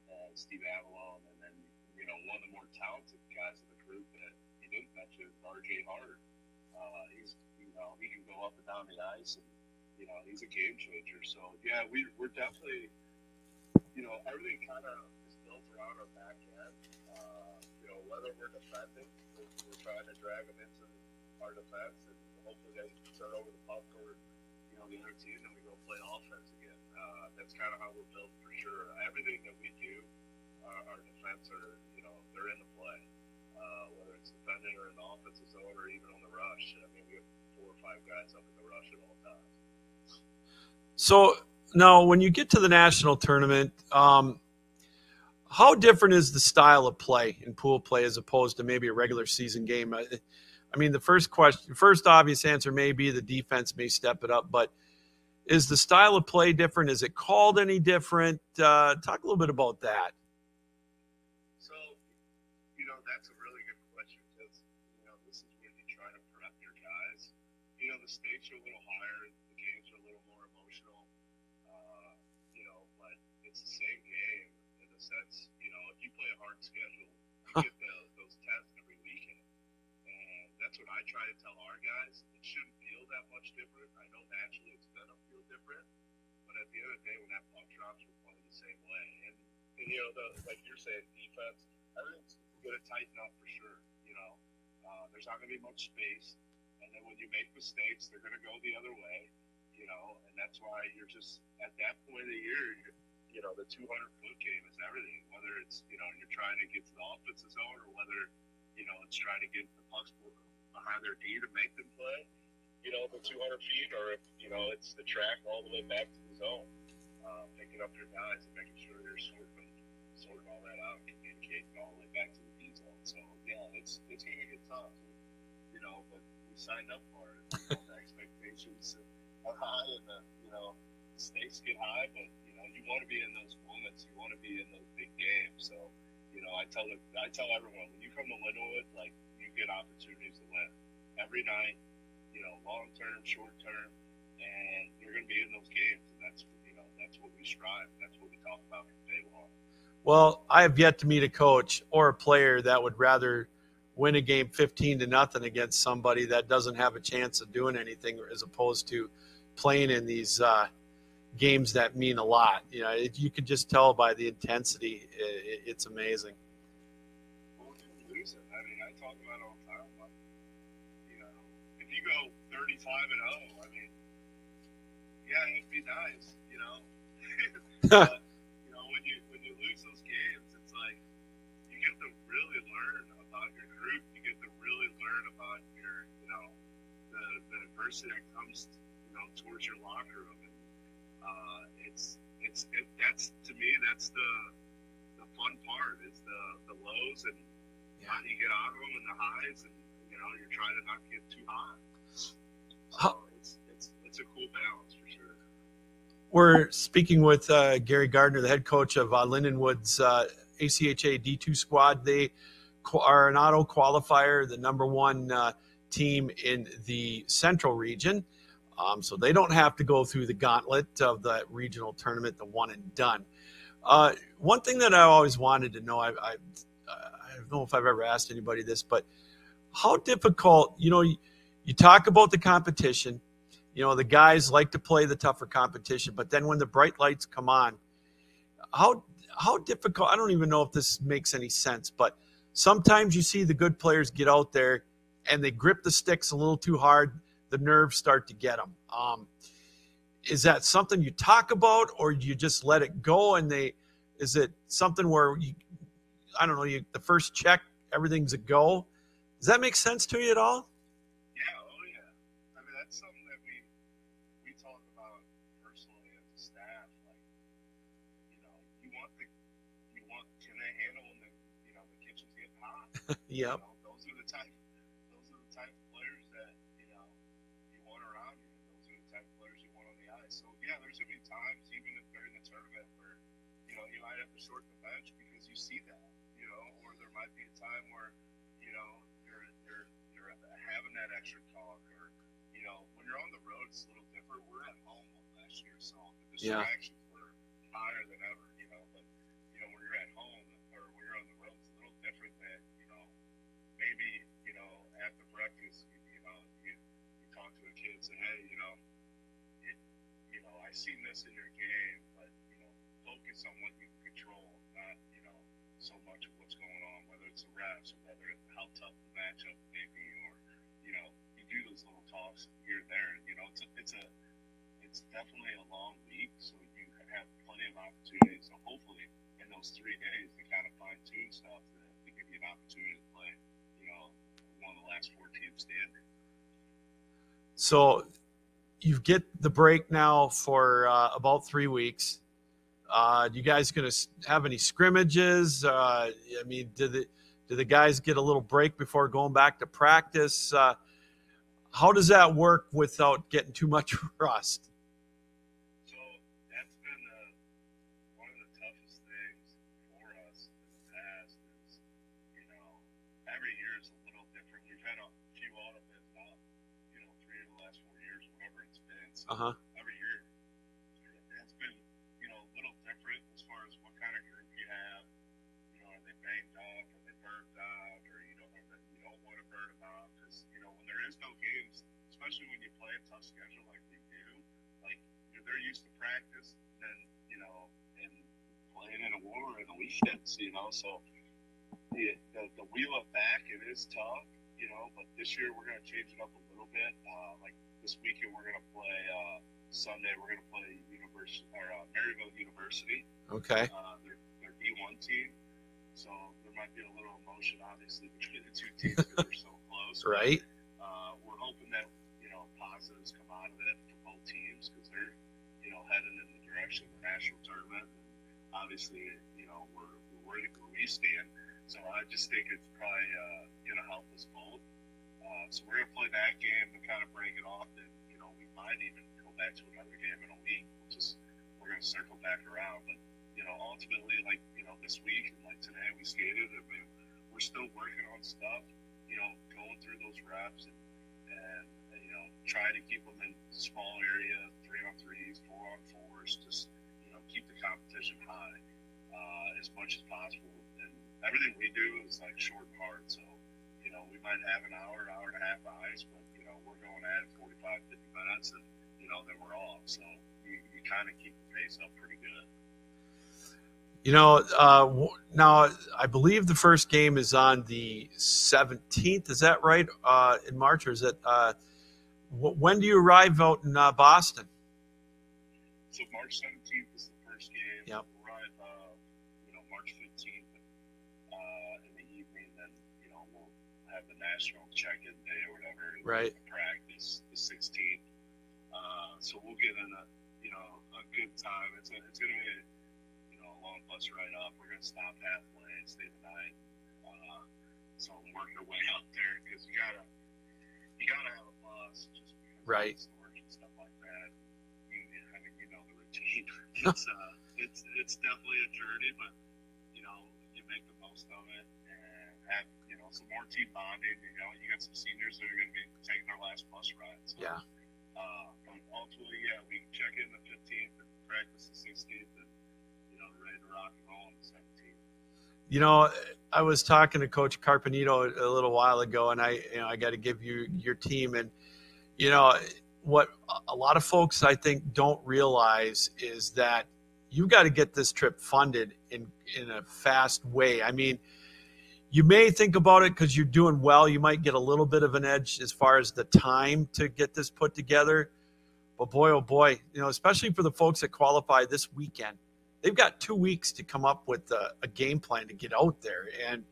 uh, Steve Avalon, and then you know one of the more talented guys in the group that you didn't mention, R.J. Hart. Uh, he's you know he can go up and down the ice, and you know he's a game changer. So yeah, we we're definitely you know everything kind of is built around our back end. Uh, you know whether we're defending, we're, we're trying to drag them into our defense, and hopefully they turn over the puck for you know the other team, and we go play offense again. Uh, that's kind of how we're built for sure. Everything that we do, uh, our defense are you they're in the play, uh, whether it's defending or offensive zone or even on the rush. I mean, we have four or five guys up in the rush at all times. So now, when you get to the national tournament, um, how different is the style of play in pool play as opposed to maybe a regular season game? I, I mean, the first question, first obvious answer may be the defense may step it up, but is the style of play different? Is it called any different? Uh, talk a little bit about that. That much different. I know naturally it's going to feel different. But at the end of the day, when that puck drops, we're playing the same way. And, and you know, the, like you're saying, defense, everything's going to tighten up for sure. You know, uh, there's not going to be much space. And then when you make mistakes, they're going to go the other way. You know, and that's why you're just at that point of the year, you're, you know, the 200 foot game is everything. Whether it's you know you're trying to get to the offensive zone or whether you know it's trying to get the pucks behind their D to make them play. You know, the 200 feet, or if you know it's the track all the way back to the zone, uh, picking up their guys and making sure they're sorting sorting all that out, communicating all the way back to the D zone. So yeah, it's it's going to get tough. You know, but we signed up for it. The expectations are high, and the you know the stakes get high, but you know you want to be in those moments. You want to be in those big games. So you know, I tell I tell everyone when you come to Lindenwood, like you get opportunities to win every night. You know, long term, short term, and you're going to be in those games, and that's you know that's what we strive. That's what we talk about from day one. Well, I have yet to meet a coach or a player that would rather win a game 15 to nothing against somebody that doesn't have a chance of doing anything as opposed to playing in these uh, games that mean a lot. You know, it, you can just tell by the intensity. It, it's amazing. Well, it. I mean, I talk about it all the time. Like, you know, if you go 35 and 0, I mean, yeah, it'd be nice. You know, but, you know when you when you lose those games, it's like you get to really learn about your group. You get to really learn about your, you know, the the adversity that comes, you know, towards your locker room. And, uh, it's it's it, that's to me that's the the fun part is the the lows and how do you get out of them and the highs and you know you're trying to not get too high. So it's it's it's a cool balance for sure. We're speaking with uh, Gary Gardner, the head coach of uh, Lindenwood's uh, ACHA D2 squad. They are an auto qualifier, the number one uh, team in the central region. Um, so they don't have to go through the gauntlet of the regional tournament, the one and done. Uh, one thing that I always wanted to know, I, I, I don't know if I've ever asked anybody this, but how difficult, you know, you, talk about the competition, you know, the guys like to play the tougher competition, but then when the bright lights come on, how how difficult? I don't even know if this makes any sense, but sometimes you see the good players get out there and they grip the sticks a little too hard. The nerves start to get them. Um, is that something you talk about, or you just let it go? And they, is it something where you, I don't know, you the first check, everything's a go? Does that make sense to you at all? Yeah, oh yeah. I mean that's something that we we talk want the you want can they handle when the you know the kitchen's getting hot? Yep. You know, those are the type those are the type of players that you know you want around you. Those are the type of players you want on the ice. So yeah, there's gonna be times even if during the tournament where you know you might have to shorten the bench because you see that you know, or there might be a time where you know you're you're you're having that extra talk or you know when you're on the road it's a little different. We're at home last year, so the Yeah. distractions were higher than ever. Maybe you know after breakfast you, you know you, you talk to a kid and hey you know it, you know I seen this in your game but you know focus on what you can control not you know so much of what's going on whether it's the refs or whether it's how tough the matchup may be or you know you do those little talks here and there you know it's a, it's a it's definitely a long week so you have plenty of opportunities. So hopefully in those three days to kind of fine tune stuff to, to give you an opportunity to play, you know, one of the So you get the break now for uh, about three weeks. Uh, you guys going to have any scrimmages? Uh, I mean, did the do the guys get a little break before going back to practice? Uh, how does that work without getting too much rust? So that's been uh, one of the toughest things for us in the past is, you know, every year is a little different. We've had a few auto bids now, you know, three of the last four years, whatever it's been. So Uh huh. every year it's been you know a little different as far as what kind of group you have. You know, are they banged up? Are they burnt out? Or you know, you don't want to burn them out because you know when there is no games, especially when you play a tough schedule like we do, like you're, they're used to practice and you know and playing in a war in the weekends. You know, so the, the the wheel it back it is tough. You know, but this year we're gonna change it up a little bit. Uh, like this weekend we're gonna play. Uh, Sunday we're going to play University or uh, Maryville University. Okay. Uh, they're they're D1 team, so there might be a little emotion, obviously, between the two teams because they're so close. Right. Uh, we're hoping that you know positives come out of it for both teams because they're you know heading in the direction of the national tournament. And obviously, you know we're we're ready where we stand. So I just think it's probably uh, going to help us both. Uh, so we're to play that game to kind of break it off, and you know we might even go back to another game in a week. We'll just we're to circle back around, but you know ultimately, like you know this week and like today, we skated and we, we're still working on stuff. You know, going through those reps and and you know try to keep them in small area, three on threes, four on fours, just you know keep the competition high uh, as much as possible. And everything we do is like short and hard, so you know, we might have an hour, hour and a half of ice, but, you know, we're going at it 45, 50 minutes and, you know, then we're off. So you, you kind of keep the pace up pretty good. You know, uh, now I believe the first game is on the 17th. Is that right? Uh, in March, or is it? Uh, wh- when do you arrive out in uh, Boston? So March 17th is the first game. Yep. We'll arrive, uh, you know, March 15th uh, in the evening. Then, you know, we'll have the national check-in day or whatever. Right. Practice the 16th. Uh, so we'll get in a, you know, a good time. It's, a, it's going to be, a, you know, a long bus ride up. We're going to stop halfway, and stay the night. Uh, so work your way up there because you gotta, you gotta have a bus just because of Right. storage and stuff like that. You, I mean, you know the routine. It's uh, it's it's definitely a journey, but you know, you make the most of it have you know some more team bonding. You know, you got some seniors that are going to be taking their last bus ride. So, Yeah. Uh, but ultimately, yeah, we can check in the 15th and practice the 16th, and you know, ready to rock and roll on the 17th. You know, I was talking to Coach Carpenito a little while ago, and I, you know, I got to give you your team, and you know what a lot of folks I think don't realize is that you got to get this trip funded in in a fast way. I mean, you may think about it because you're doing well. You might get a little bit of an edge as far as the time to get this put together. But boy, oh boy, you know, especially for the folks that qualify this weekend, they've got two weeks to come up with a, a game plan to get out there. And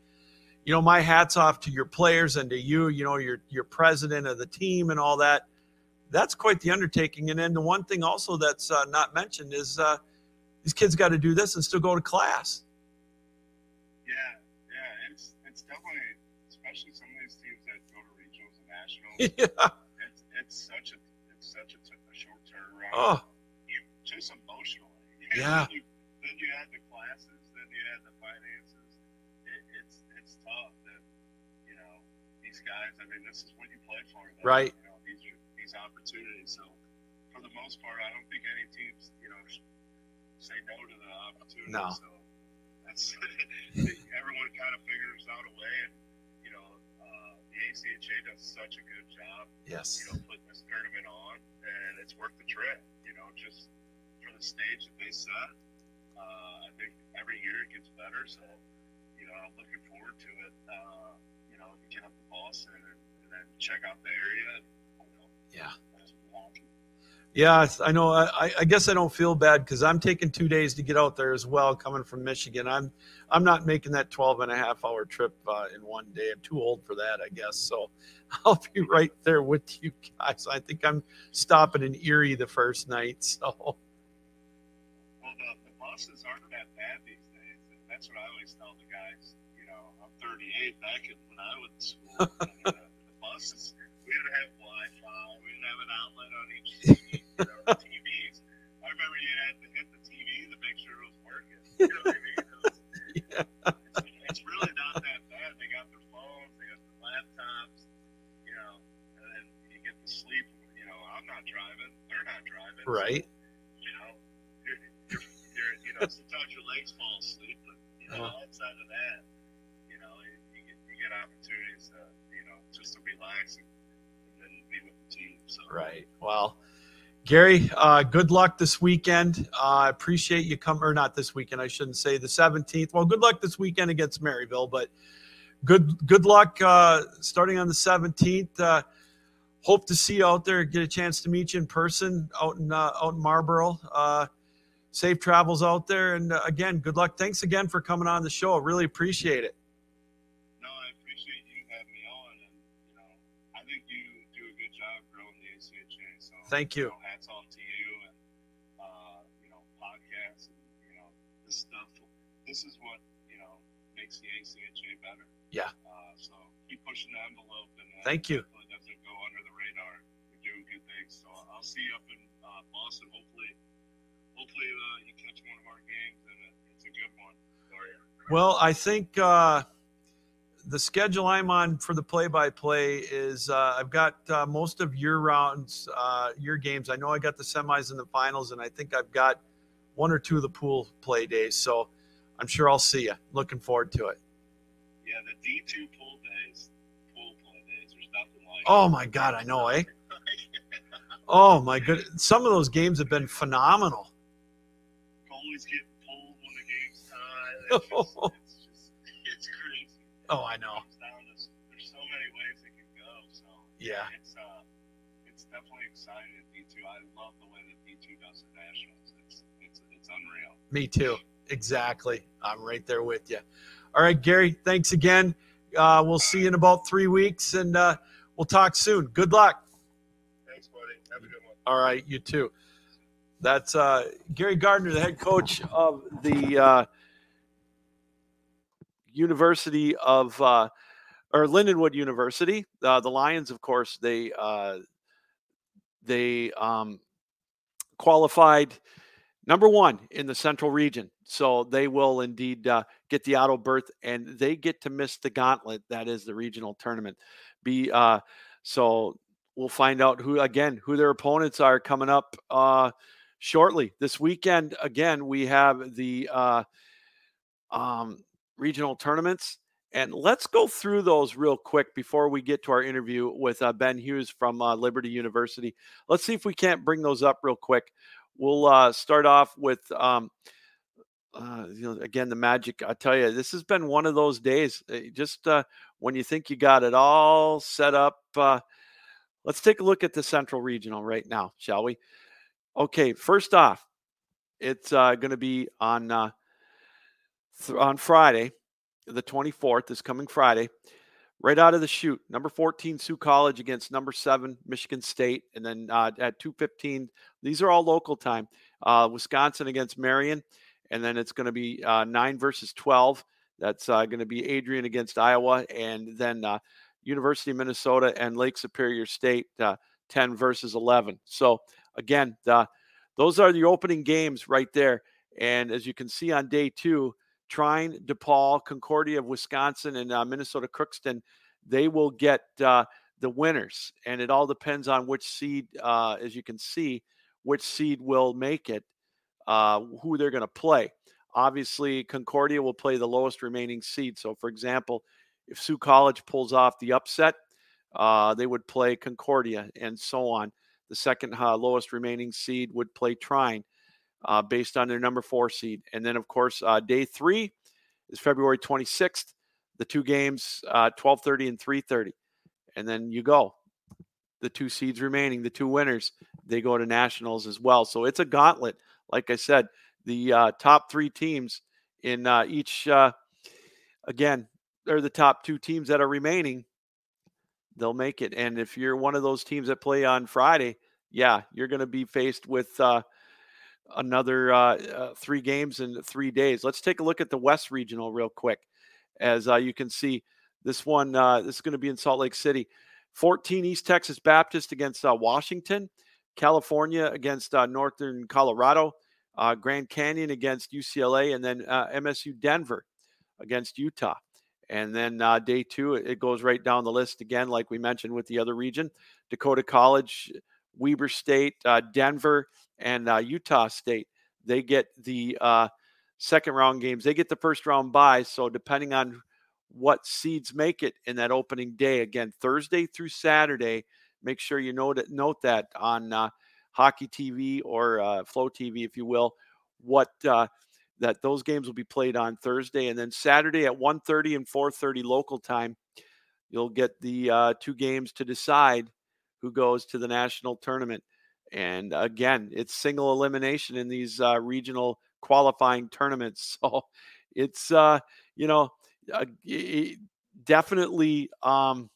you know, my hats off to your players and to you. You know, your your president of the team and all that. That's quite the undertaking. And then the one thing also that's uh, not mentioned is uh, these kids got to do this and still go to class. Yeah, yeah, it's it's definitely, especially some of these teams that go to regionals and nationals. yeah. It's it's such a it's such a, a short turnaround. Oh, You, just emotionally. Yeah. then, you, then you add the classes, then you add the finances. It, it's it's tough that you know these guys. I mean, this is what you play for. Though. Right. You know, these are these opportunities. So for the most part, I don't think any teams you know say no to the opportunity. No. So that's everyone kind of figures out a way, and uh, the ACHA does such a good job yes. you know, putting this tournament on, and it's worth the trip. You know, just for the stage that they set. Uh, I think every year it gets better, so you know, I'm looking forward to it. Uh, you know, get up to Boston and, and then check out the area. And, you know, Yeah. that's Milwaukee. Yeah, I know. I, I guess I don't feel bad because I'm taking two days to get out there as well, coming from Michigan. I'm I'm not making that 12 and a half hour trip uh, in one day. I'm too old for that, I guess. So I'll be right there with you guys. I think I'm stopping in Erie the first night. So Well, the, the buses aren't that bad these days. And that's what I always tell the guys. You know, I'm 38. Back in, when I was in school, uh, the buses, we didn't have Wi-Fi. We didn't have an outlet on each seat. You know, TVs. I remember you had to hit the TV to make sure it was working. You know what I mean? It was, yeah, it's, it's really not that bad. They got their phones, they got their laptops, you know, and then you get to sleep. You know, I'm not driving. They're not driving. so, right. you know, you're, you're, you're, you know, sometimes your legs fall asleep, but you know, Uh-huh. outside of that, you know, you, you get you get opportunities, to, you know, just to relax and, and then be with the team. So Right. Well, Gary, uh, good luck this weekend. I uh, appreciate you come or not this weekend. I shouldn't say the 17th. Well, good luck this weekend against Maryville, but good good luck uh, starting on the 17th. Uh, hope to see you out there. Get a chance to meet you in person out in uh, out in Marlboro. Uh, safe travels out there, and uh, again, good luck. Thanks again for coming on the show. Really appreciate it. No, I appreciate you having me on, and you know, I think you do a good job growing the ACHA. So Thank you. know, hats off to you, and uh, you know, podcasts, and you know, this stuff. This is what you know makes the ACHA better. Yeah. Uh, so keep pushing the envelope, and uh, Thank you. It doesn't go under the radar. You're doing good things. So I'll see you up in uh, Boston. Hopefully, hopefully uh, you catch one of our games, and it, it's a good one for. Well, I think uh, the schedule I'm on for the play-by-play is uh, I've got uh, most of your rounds, uh, your games. I know I got the semis and the finals, and I think I've got one or two of the pool play days. So I'm sure I'll see you. Looking forward to it. Yeah, the D two pool days, pool play days. There's nothing like. Oh my God, I know, eh? Oh my good. Some of those games have been phenomenal. Goalies getting pulled when the game's tied. It's just, it's, just, it's crazy. Oh, I know. It comes down to, there's so many ways it can go. So Yeah. it's uh, it's definitely exciting at D two. I love the way that D two does the nationals. It's it's it's unreal. Me too. Exactly. I'm right there with you. All right, Gary. Thanks again. Uh, we'll see you in about three weeks, and uh, we'll talk soon. Good luck. Thanks, buddy. Have a good one. All right, you too. That's uh, Gary Gardner, the head coach of the uh, University of uh, or Lindenwood University. Uh, the Lions, of course, they uh, they um, qualified number one in the Central Region, so they will indeed uh, get the auto berth, and they get to miss the gauntlet that is the regional tournament. Be uh, so we'll find out who again who their opponents are coming up uh, shortly this weekend. Again, we have the uh, um, regional tournaments, and let's go through those real quick before we get to our interview with uh, Ben Hughes from uh, Liberty University. Let's see if we can't bring those up real quick. We'll uh, start off with. Um, uh, you know, again, the magic. I tell you, this has been one of those days. uh, Just uh, when you think you got it all set up, uh, Let's take a look at the Central Regional right now, shall we? Okay, first off, it's uh, going to be on uh, th- on Friday, the 24th, this coming Friday. Right out of the chute, number 14 Sioux College against number seven Michigan State, and then uh, at 2:15, these are all local time. uh, Wisconsin against Marian. and then it's going to be uh, nine versus 12. That's uh, going to be Adrian against Iowa, and then uh, University of Minnesota and Lake Superior State, uh, 10 versus 11. So, again, those are the opening games right there. And as you can see on day two, Trine, DePaul, Concordia of Wisconsin, and uh, Minnesota Crookston, they will get uh, the winners. And it all depends on which seed, uh, as you can see, which seed will make it, uh, who they're going to play. Obviously, Concordia will play the lowest remaining seed. So, for example, if Sioux College pulls off the upset, uh, they would play Concordia and so on. The second uh, lowest remaining seed would play Trine uh, based on their number four seed. And then, of course, uh, day three is February 26th. The two games, uh, 12:30 and 3:30, and then you go. The two seeds remaining, the two winners, they go to nationals as well. So it's a gauntlet. Like I said, the uh, top three teams in uh, each, uh, again, they're the top two teams that are remaining. They'll make it. And if you're one of those teams that play on Friday, yeah, you're going to be faced with uh, another uh, uh, three games in three days. Let's take a look at the West Regional real quick. As uh, you can see, this one uh, this is going to be in Salt Lake City. 14 East Texas Baptist against uh, Washington, California against uh, Northern Colorado, Grand Canyon against UCLA, and then MSU Denver against Utah. And then day two, it goes right down the list again, like we mentioned with the other region. Dakota College, Weber State, Denver, and uh, Utah State. They get the uh, second round games. They get the first round bye. So depending on what seeds make it in that opening day, again Thursday through Saturday, make sure you note note that on uh, Hockey TV or uh, Flow TV, if you will, what uh, that those games will be played on Thursday, and then Saturday at 1:30 and 4:30 local time, you'll get the uh, two games to decide who goes to the national tournament. And again, it's single elimination in these uh, regional qualifying tournaments. So it's, uh, you know, uh, definitely, um,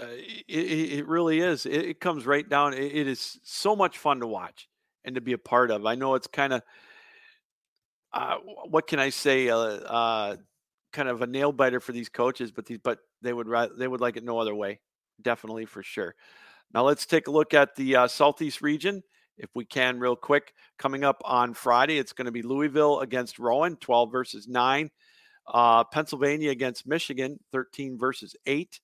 uh, it, it, really is. It, it, comes right down. It, it is so much fun to watch and to be a part of. I know it's kind of, uh, what can I say? Uh, uh, kind of a nail biter for these coaches, but these, but they would they would like it no other way. Definitely for sure. Now let's take a look at the uh, Southeast region, if we can, real quick. Coming up on Friday, it's going to be Louisville against Rowan, 12 versus 9. Uh, Pennsylvania against Michigan, 13 versus 8.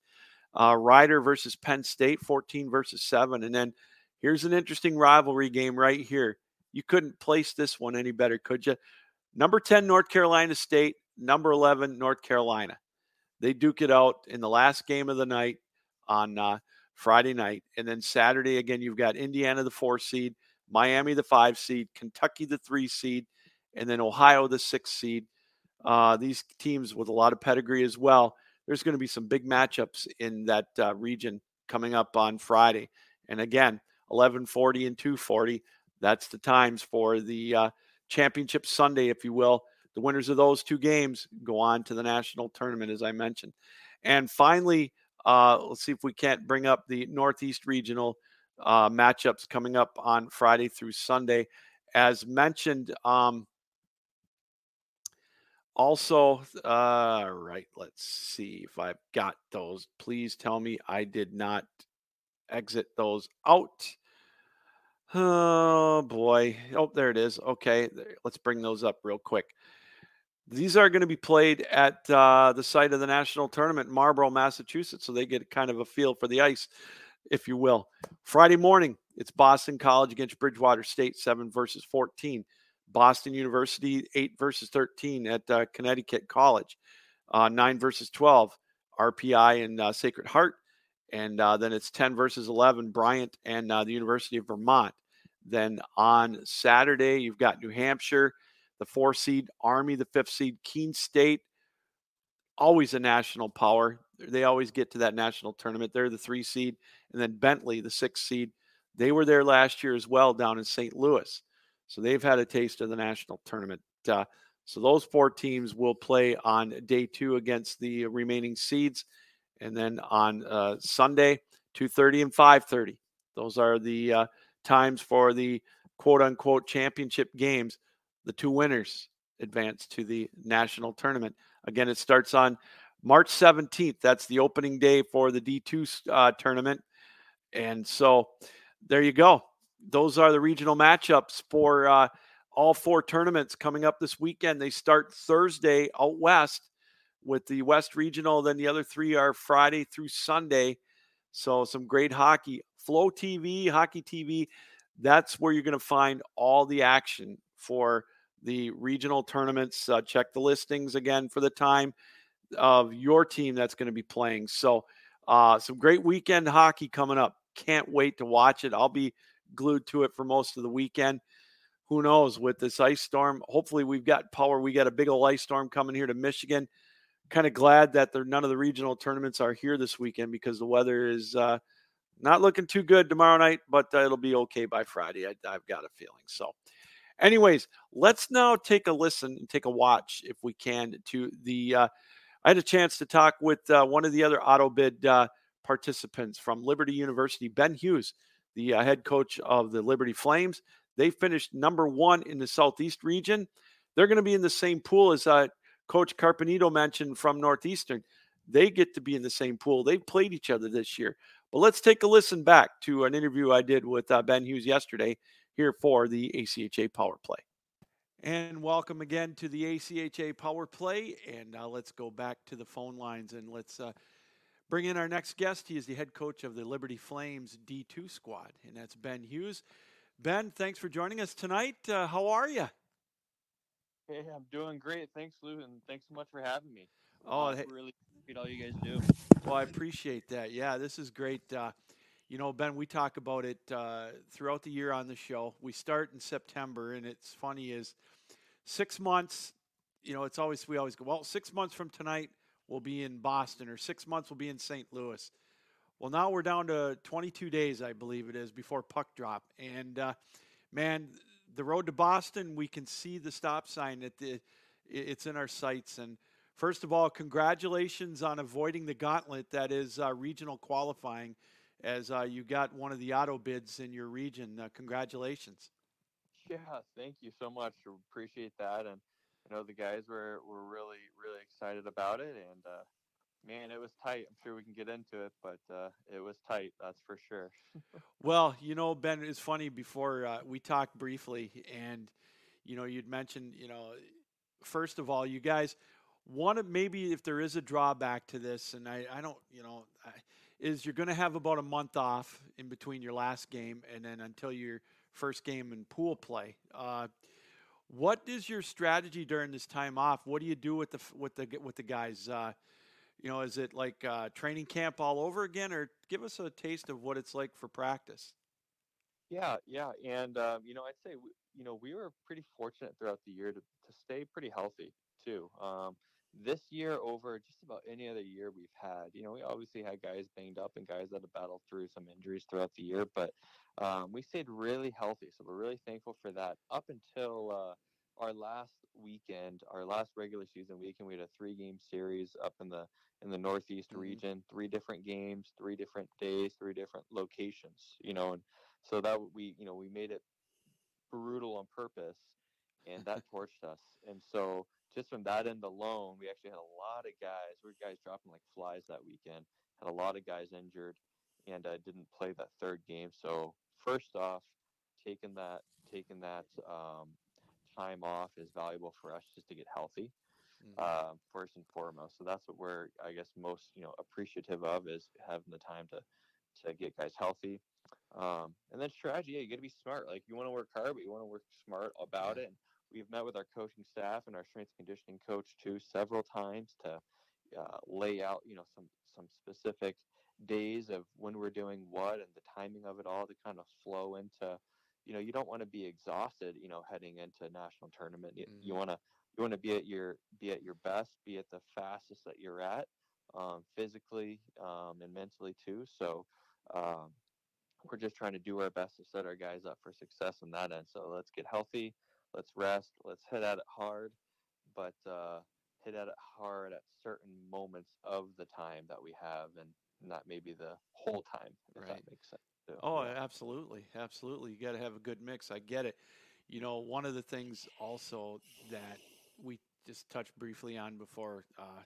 Uh, Rider versus Penn State, 14 versus 7. And then here's an interesting rivalry game right here. You couldn't place this one any better, could you? Number 10, North Carolina State. Number 11, North Carolina. They duke it out in the last game of the night on uh, Friday night. And then Saturday, again, you've got Indiana, the four seed, Miami, the five seed, Kentucky, the three seed, and then Ohio, the six seed. Uh, these teams with a lot of pedigree as well. There's going to be some big matchups in that uh, region coming up on Friday. And again, 1140 and 240. That's the times for the uh, championship Sunday, if you will. The winners of those two games go on to the national tournament, as I mentioned. And finally, uh, let's see if we can't bring up the Northeast Regional uh, matchups coming up on Friday through Sunday. As mentioned, um, also, uh, right, let's see if I've got those. Please tell me I did not exit those out. Oh boy. Oh, there it is. Okay, let's bring those up real quick. These are going to be played at uh, the site of the national tournament Marlborough, Massachusetts, so they get kind of a feel for the ice, if you will. Friday morning, it's Boston College against Bridgewater State, 7 versus 14. Boston University, 8 versus 13 at uh, Connecticut College, uh, 9 versus 12. RPI and uh, Sacred Heart. And uh, then it's 10 versus 11, Bryant and uh, the University of Vermont. Then on Saturday, you've got New Hampshire the four seed Army, the fifth seed Keene State, always a national power. They always get to that national tournament. They're the three seed. And then Bentley, the sixth seed, they were there last year as well down in St. Louis. So they've had a taste of the national tournament. Uh, so those four teams will play on day two against the remaining seeds. And then on uh, Sunday, 2.30 and 5.30. Those are the uh, times for the quote unquote championship games. The two winners advance to the national tournament. Again, it starts on March 17th. That's the opening day for the D2 uh, tournament. And so there you go. Those are the regional matchups for uh, all four tournaments coming up this weekend. They start Thursday out west with the West Regional. Then the other three are Friday through Sunday. So some great hockey. Flow TV, Hockey TV, that's where you're going to find all the action for the regional tournaments. Uh, check the listings again for the time of your team that's going to be playing. So, uh, some great weekend hockey coming up. Can't wait to watch it. I'll be glued to it for most of the weekend. Who knows with this ice storm? Hopefully, we've got power. We got a big old ice storm coming here to Michigan. Kind of glad that there, none of the regional tournaments are here this weekend because the weather is uh, not looking too good tomorrow night, but uh, it'll be okay by Friday. I, I've got a feeling. So, anyways, let's now take a listen and take a watch, if we can, to the uh, I had a chance to talk with uh, one of the other auto bid uh, participants from Liberty University, Ben Hughes, the uh, head coach of the Liberty Flames. They finished number one in the Southeast region. They're going to be in the same pool as uh, Coach Carpenito mentioned from Northeastern. They get to be in the same pool. They've played each other this year. But let's take a listen back to an interview I did with uh, Ben Hughes yesterday here for the ACHA Power Play. And welcome again to the ACHA Power Play. And now let's go back to the phone lines and let's uh, bring in our next guest. He is the head coach of the Liberty Flames D2 squad, and that's Ben Hughes. Ben, thanks for joining us tonight. Uh, how are you? Hey, I'm doing great. Thanks, Lou, and thanks so much for having me. Oh, I hey. really appreciate all you guys do. Well, I appreciate that. Yeah, this is great. Uh, you know, Ben, we talk about it uh, throughout the year on the show. We start in September, and it's funny is six months. You know, it's always we always go well. Six months from tonight, we'll be in Boston, or six months we'll be in St. Louis. Well, now we're down to 22 days, I believe it is, before puck drop. And uh, man, the road to Boston, we can see the stop sign. At the, it's in our sights. And first of all, congratulations on avoiding the gauntlet that is uh, regional qualifying, as uh, you got one of the auto bids in your region. Uh, congratulations. Yeah, thank you so much. Appreciate that, and I know the guys were were really really excited about it. And uh, man, it was tight. I'm sure we can get into it, but uh, it was tight. That's for sure. Well, you know, Ben, it's funny. Before uh, we talked briefly, and you know, you'd mentioned, you know, first of all, you guys want to maybe if there is a drawback to this, and I, I don't, you know, I, is you're going to have about a month off in between your last game and then until your first game in pool play. Uh, what is your strategy during this time off? What do you do with the with the with the guys? Uh, you know, is it like uh, training camp all over again, or give us a taste of what it's like for practice? Yeah, yeah, and um, you know, I'd say you know we were pretty fortunate throughout the year to to stay pretty healthy too. Um, this year over just about any other year we've had. You know, we obviously had guys banged up and guys that have battled through some injuries throughout the year, but um, we stayed really healthy. So we're really thankful for that. Up until uh, our last weekend, our last regular season weekend, we had a three-game series up in the in the Northeast Mhm. region. Three different games, three different days, three different locations. You know, and so that we you know we made it brutal on purpose, and that torched us. And so just from that end alone, we actually had a lot of guys. We were guys dropping like flies that weekend. Had a lot of guys injured, and uh, didn't play that third game. So first off, taking that taking that um, time off is valuable for us just to get healthy Mm-hmm. uh, first and foremost. So that's what we're, I guess, most you know appreciative of is having the time to to get guys healthy. Um, and then strategy, yeah, you got to be smart. Like you want to work hard, but you want to work smart about it. And we've met with our coaching staff and our strength and conditioning coach too several times to uh, lay out, you know, some some specific days of when we're doing what and the timing of it all to kind of flow into you know you don't want to be exhausted you know heading into a national tournament. You, you want to you want to be at your be at your best be at the fastest that you're at um, physically um, and mentally too. So um, we're just trying to do our best to set our guys up for success on that end. So let's get healthy let's rest let's hit at it hard but uh, hit at it hard at certain moments of the time that we have and not maybe the whole time if Right. that makes sense too. Oh, Yeah. absolutely, absolutely. You got to have a good mix. I get it. You know, one of the things also that we just touched briefly on before, uh,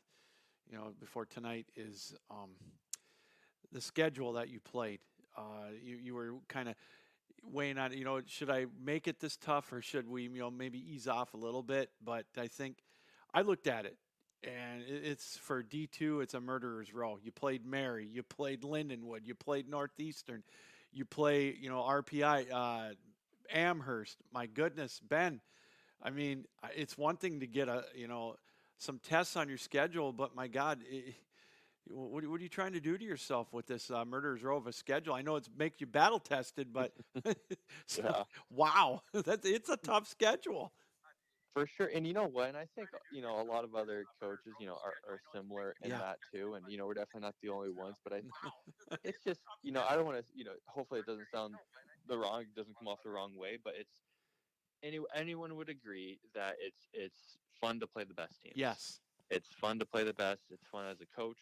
you know, before tonight is um, the schedule that you played. Uh, you you were kind of weighing on, you know, should I make it this tough or should we, you know, maybe ease off a little bit? But I think I looked at it and it's for D2, it's a murderer's row. You played Mary, you played Lindenwood, you played Northeastern, you play, you know, RPI, uh, Amherst. My goodness, Ben. I mean, it's one thing to get a, you know, some tests on your schedule, but my God, i what, what are you trying to do to yourself with this uh, murderer's row of a schedule? I know it's make you battle tested, but so, Yeah. wow, that's it's a tough schedule. For sure, and you know what? And I think you know a lot of other coaches, you know, are, are similar in Yeah. that too. And you know, we're definitely not the only ones. But I, it's just you know, I don't want to, you know, hopefully it doesn't sound the wrong, it doesn't come off the wrong way. But it's any anyone would agree that it's it's fun to play the best team. Yes. it's fun to play the best. It's fun as a coach.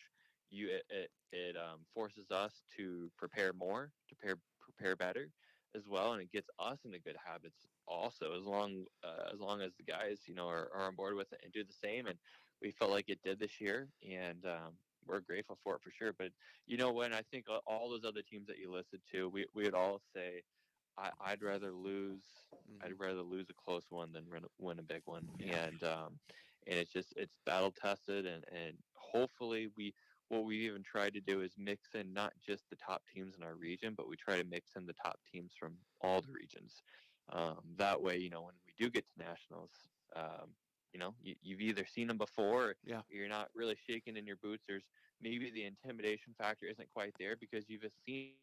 You it it, it um, forces us to prepare more, to prepare prepare better as well, and it gets us into good habits also. As long uh, as long as the guys you know are, are on board with it and do the same, and we felt like it did this year, and um, we're grateful for it for sure. But you know when I think all those other teams that you listed to, we we would all say. I, I'd rather lose. Mhm. I'd rather lose a close one than win, a- win a big one. And um, and it's just it's battle tested and and hopefully we what we even try to do is mix in not just the top teams in our region but we try to mix in the top teams from all the regions um, that way you know when we do get to nationals um, you know you, you've either seen them before Yeah. you're not really shaking in your boots there's maybe the intimidation factor isn't quite there because you've seen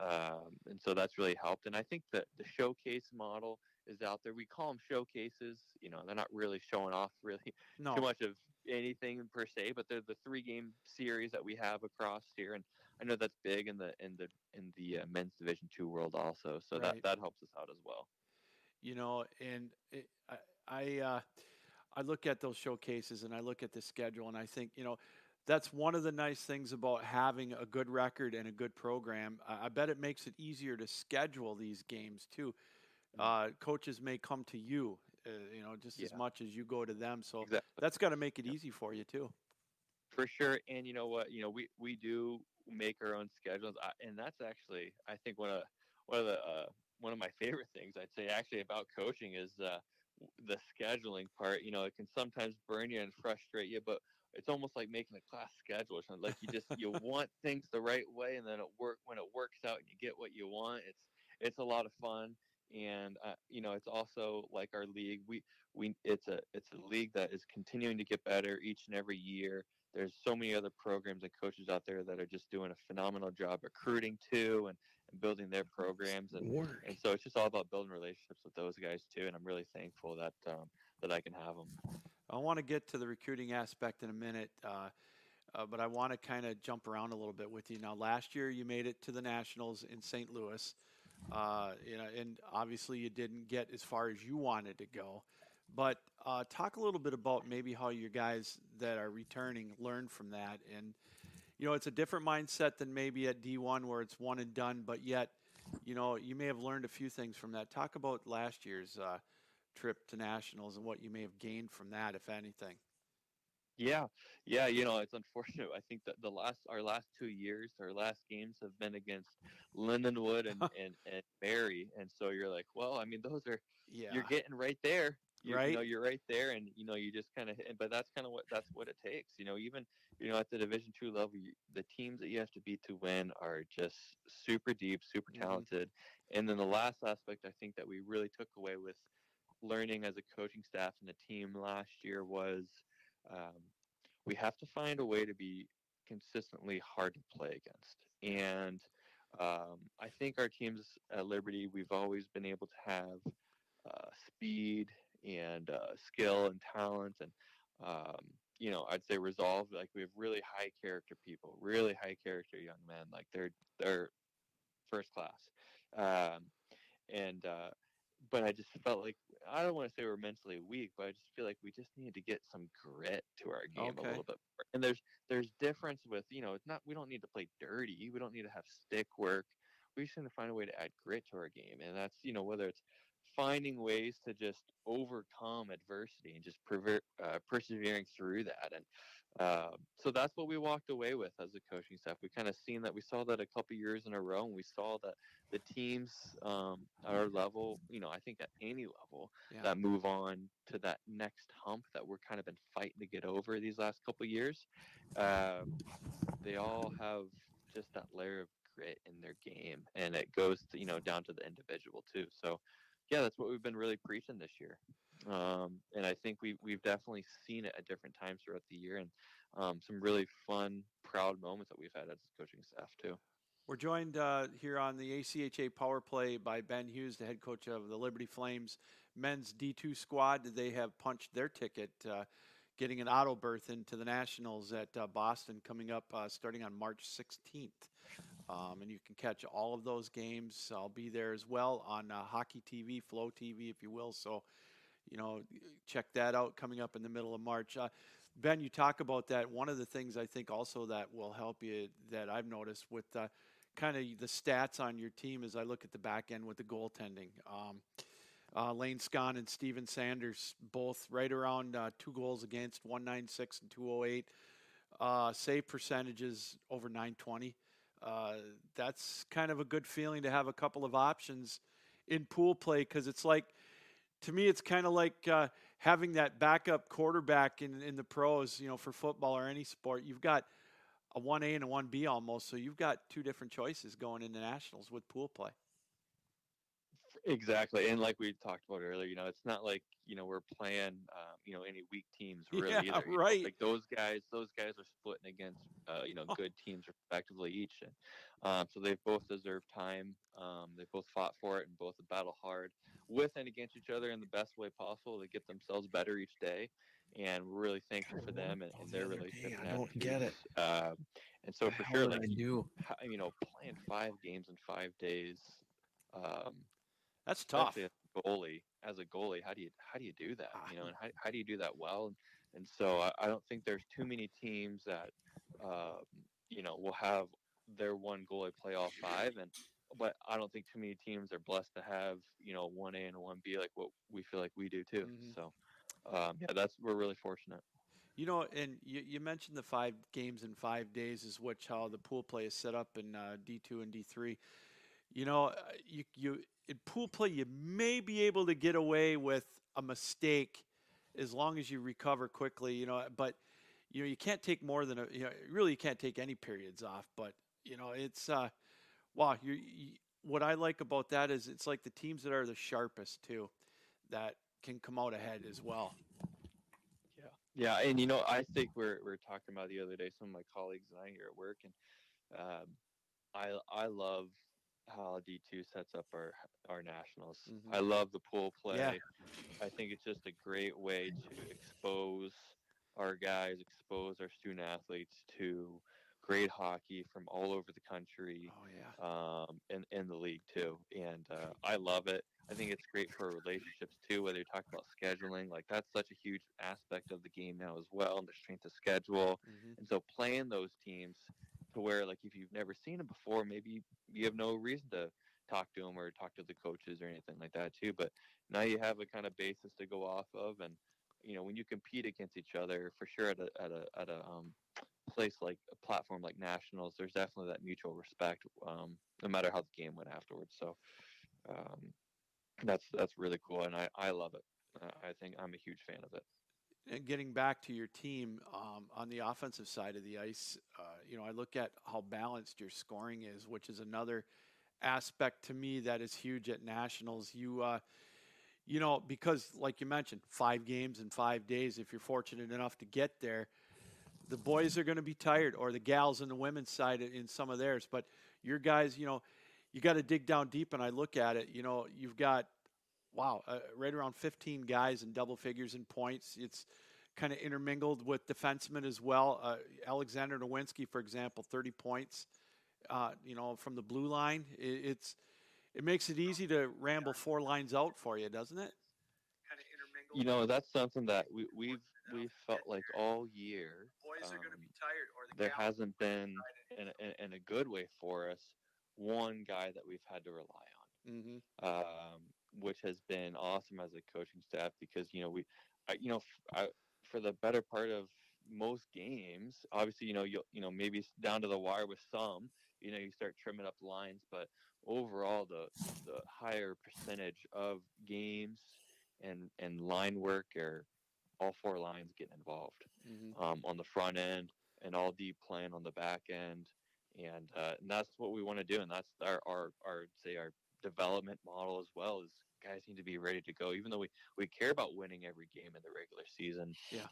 um, and so that's really helped. And I think that the showcase model is out there. We call them showcases. You know, they're not really showing off really No. too much of anything per se, but they're the three game series that we have across here. And I know that's big in the in the in the uh, men's Division two world also. So Right. that that helps us out as well. you know and it, i i uh i look at those showcases and i look at the schedule and i think you know that's one of the nice things about having a good record and a good program i, I bet it makes it easier to schedule these games too uh, coaches may come to you uh, you know just as Yeah. much as you go to them so Exactly. that's got to make it easy for you too for sure and you know what you know we we do make our own schedules I, and that's actually i think one of one of the uh, one of my favorite things i'd say actually about coaching is uh, w- the scheduling part you know it can sometimes burn you and frustrate you but it's almost like making a class schedule or something like you just you want things the right way and then it work when it works out and you get what you want it's it's a lot of fun and uh, you know it's also like our league we we it's a it's a league that is continuing to get better each and every year there's so many other programs and coaches out there that are just doing a phenomenal job recruiting too and, and building their programs and, and so it's just all about building relationships with those guys too and i'm really thankful that um, that i can have them I want to get to the recruiting aspect in a minute, uh, uh, but I want to kind of jump around a little bit with you. Now, last year you made it to the Nationals in St. Louis, uh, you know, and obviously you didn't get as far as you wanted to go. But uh, talk a little bit about maybe how your guys that are returning learned from that, and you know, it's a different mindset than maybe at D1 where it's one and done, but yet, you know, you may have learned a few things from that. Talk about last year's uh, trip to nationals and what you may have gained from that, if anything. Yeah, yeah, you know, it's unfortunate. I think that the last our last two years, our last games have been against Lindenwood and and, and Mary, and so you're like, well, I mean, those are Yeah. you're getting right there. You, Right. you know, you're right there, and you know, you just kind of. But that's kind of what that's what it takes. You know, even you know at the Division two level, you, the teams that you have to beat to win are just super deep, super Mhm. talented. And then the last aspect I think that we really took away with learning as a coaching staff and a team last year was um, we have to find a way to be consistently hard to play against. And um, I think our teams at Liberty, we've always been able to have uh, speed and uh, skill and talent and um, you know I'd say resolve. Like we have really high character people, really high character young men. Like they're they're first class. Um, and uh, but I just felt like I don't want to say we're mentally weak, but I just feel like we just need to get some grit to our game Okay. a little bit. More. And there's there's difference with you know it's not we don't need to play dirty. We don't need to have stick work. We just need to find a way to add grit to our game, and that's you know whether it's finding ways to just overcome adversity and just perver- uh, persevering through that. And uh, so that's what we walked away with as a coaching staff. We kind of seen that we saw that a couple years in a row, and we saw that the teams um, at our level, you know, I think at any level Yeah. that move on to that next hump that we're kind of been fighting to get over these last couple years, um, they all have just that layer of grit in their game, and it goes to, you know down to the individual too. So yeah, that's what we've been really preaching this year. Um, and I think we, we've definitely seen it at different times throughout the year and um, some really fun, proud moments that we've had as coaching staff too. We're joined uh, here on the ACHA Power Play by Ben Hughes, the head coach of the Liberty Flames men's D2 squad. They have punched their ticket, uh, getting an auto berth into the Nationals at uh, Boston coming up uh, starting on March 16th. Um, and you can catch all of those games. I'll be there as well on uh, Hockey TV, Flow TV, if you will. So, you know, check that out coming up in the middle of March. Uh, ben, you talk about that. One of the things I think also that will help you that I've noticed with uh, kind of the stats on your team as I look at the back end with the goaltending. Um, uh, Lane Scott and Steven Sanders both right around uh, two goals against, 196 and 208. Uh, save percentages over 920. Uh, that's kind of a good feeling to have a couple of options in pool play because it's like, to me, it's kind of like uh, having that backup quarterback in, in the pros, you know, for football or any sport. You've got a 1A and a 1B almost. So you've got two different choices going into nationals with pool play. Exactly, and like we talked about earlier, you know, it's not like you know we're playing, um, you know, any weak teams really Yeah, either. you know, right. Like those guys, those guys are splitting against, uh, you know, good teams respectively each, and um, so they've both deserved time. Um, they both fought for it and both battle hard with and against each other in the best way possible to get themselves better each day. And we're really thankful for them and, and the their relationship. day. I don't get it. Um, and so for sure, like I do? you know, playing five games in five days. Um, That's tough. as a goalie. As a goalie, how do you how do you do that? You know, Ah. and how, how do you do that well? And, and so I, I don't think there's too many teams that um, you know will have their one goalie play all five, and but I don't think too many teams are blessed to have you know one A and one B like what we feel like we do too. Mhm. So um, yeah, that's we're really fortunate. You know, and you, you mentioned the five games in five days is which how the pool play is set up in uh, D two and D three. You know, uh, you you in pool play you may be able to get away with a mistake as long as you recover quickly. You know, but you know you can't take more than a you know really you can't take any periods off. But you know it's uh, wow. You, what I like about that is it's like the teams that are the sharpest too, that can come out ahead as well. Yeah, Yeah. and you know, I think we're we're talking about the other day. Some of my colleagues and I here at work, and um, I I love how D two sets up our our nationals. Mhm. I love the pool play. Yeah. I think it's just a great way to expose our guys, expose our student athletes to great hockey from all over the country Oh yeah. um, in, in the league too. And uh, I love it. I think it's great for relationships too, whether you're talking about scheduling, like that's such a huge aspect of the game now as well, and the strength of schedule. Mhm. And so playing those teams to where, like, if you've never seen them before, maybe you have no reason to talk to them or talk to the coaches or anything like that too. But now you have a kind of basis to go off of, and you know when you compete against each other, for sure at a at a at a um, place like a platform like nationals, there's definitely that mutual respect, um, no matter how the game went afterwards. So um, that's that's really cool, and I I love it. Uh, I think I'm a huge fan of it. And getting back to your team um, on the offensive side of the ice, uh, you know, I look at how balanced your scoring is, which is another aspect to me that is huge at nationals. You, uh, you know, because like you mentioned, five games in five days. If you're fortunate enough to get there, the boys are going to be tired, or the gals on the women's side in some of theirs. But your guys, you know, you got to dig down deep. And I look at it, you know, you've got wow, uh, right around 15 guys in double figures in points. It's kind of intermingled with defensemen as well. Uh, Alexander Nowinski, for example, 30 points. Uh, you know, from the blue line, it, it's It makes it easy to ramble four lines out for you, doesn't it? kind of intermingle. You know, that's something that we, we've we've felt like all year. boys are going to um, be tired, or the there hasn't been, in a, in- in a good way for us, one guy that we've had to rely on. Mm-hmm. um, which has been awesome as a coaching staff because you know we, I, you know, f- I, for the better part of most games, obviously you know you you know maybe it's down to the wire with some, you know you start trimming up lines, but overall the the higher percentage of games and and line work are all four lines getting involved Mm-hmm. um, on the front end and all deep playing on the back end. And, uh, and that's what we want to do. And that's our, our, our, say our development model as well is guys need to be ready to go. Even though we, we care about winning every game in the regular season. Yeah.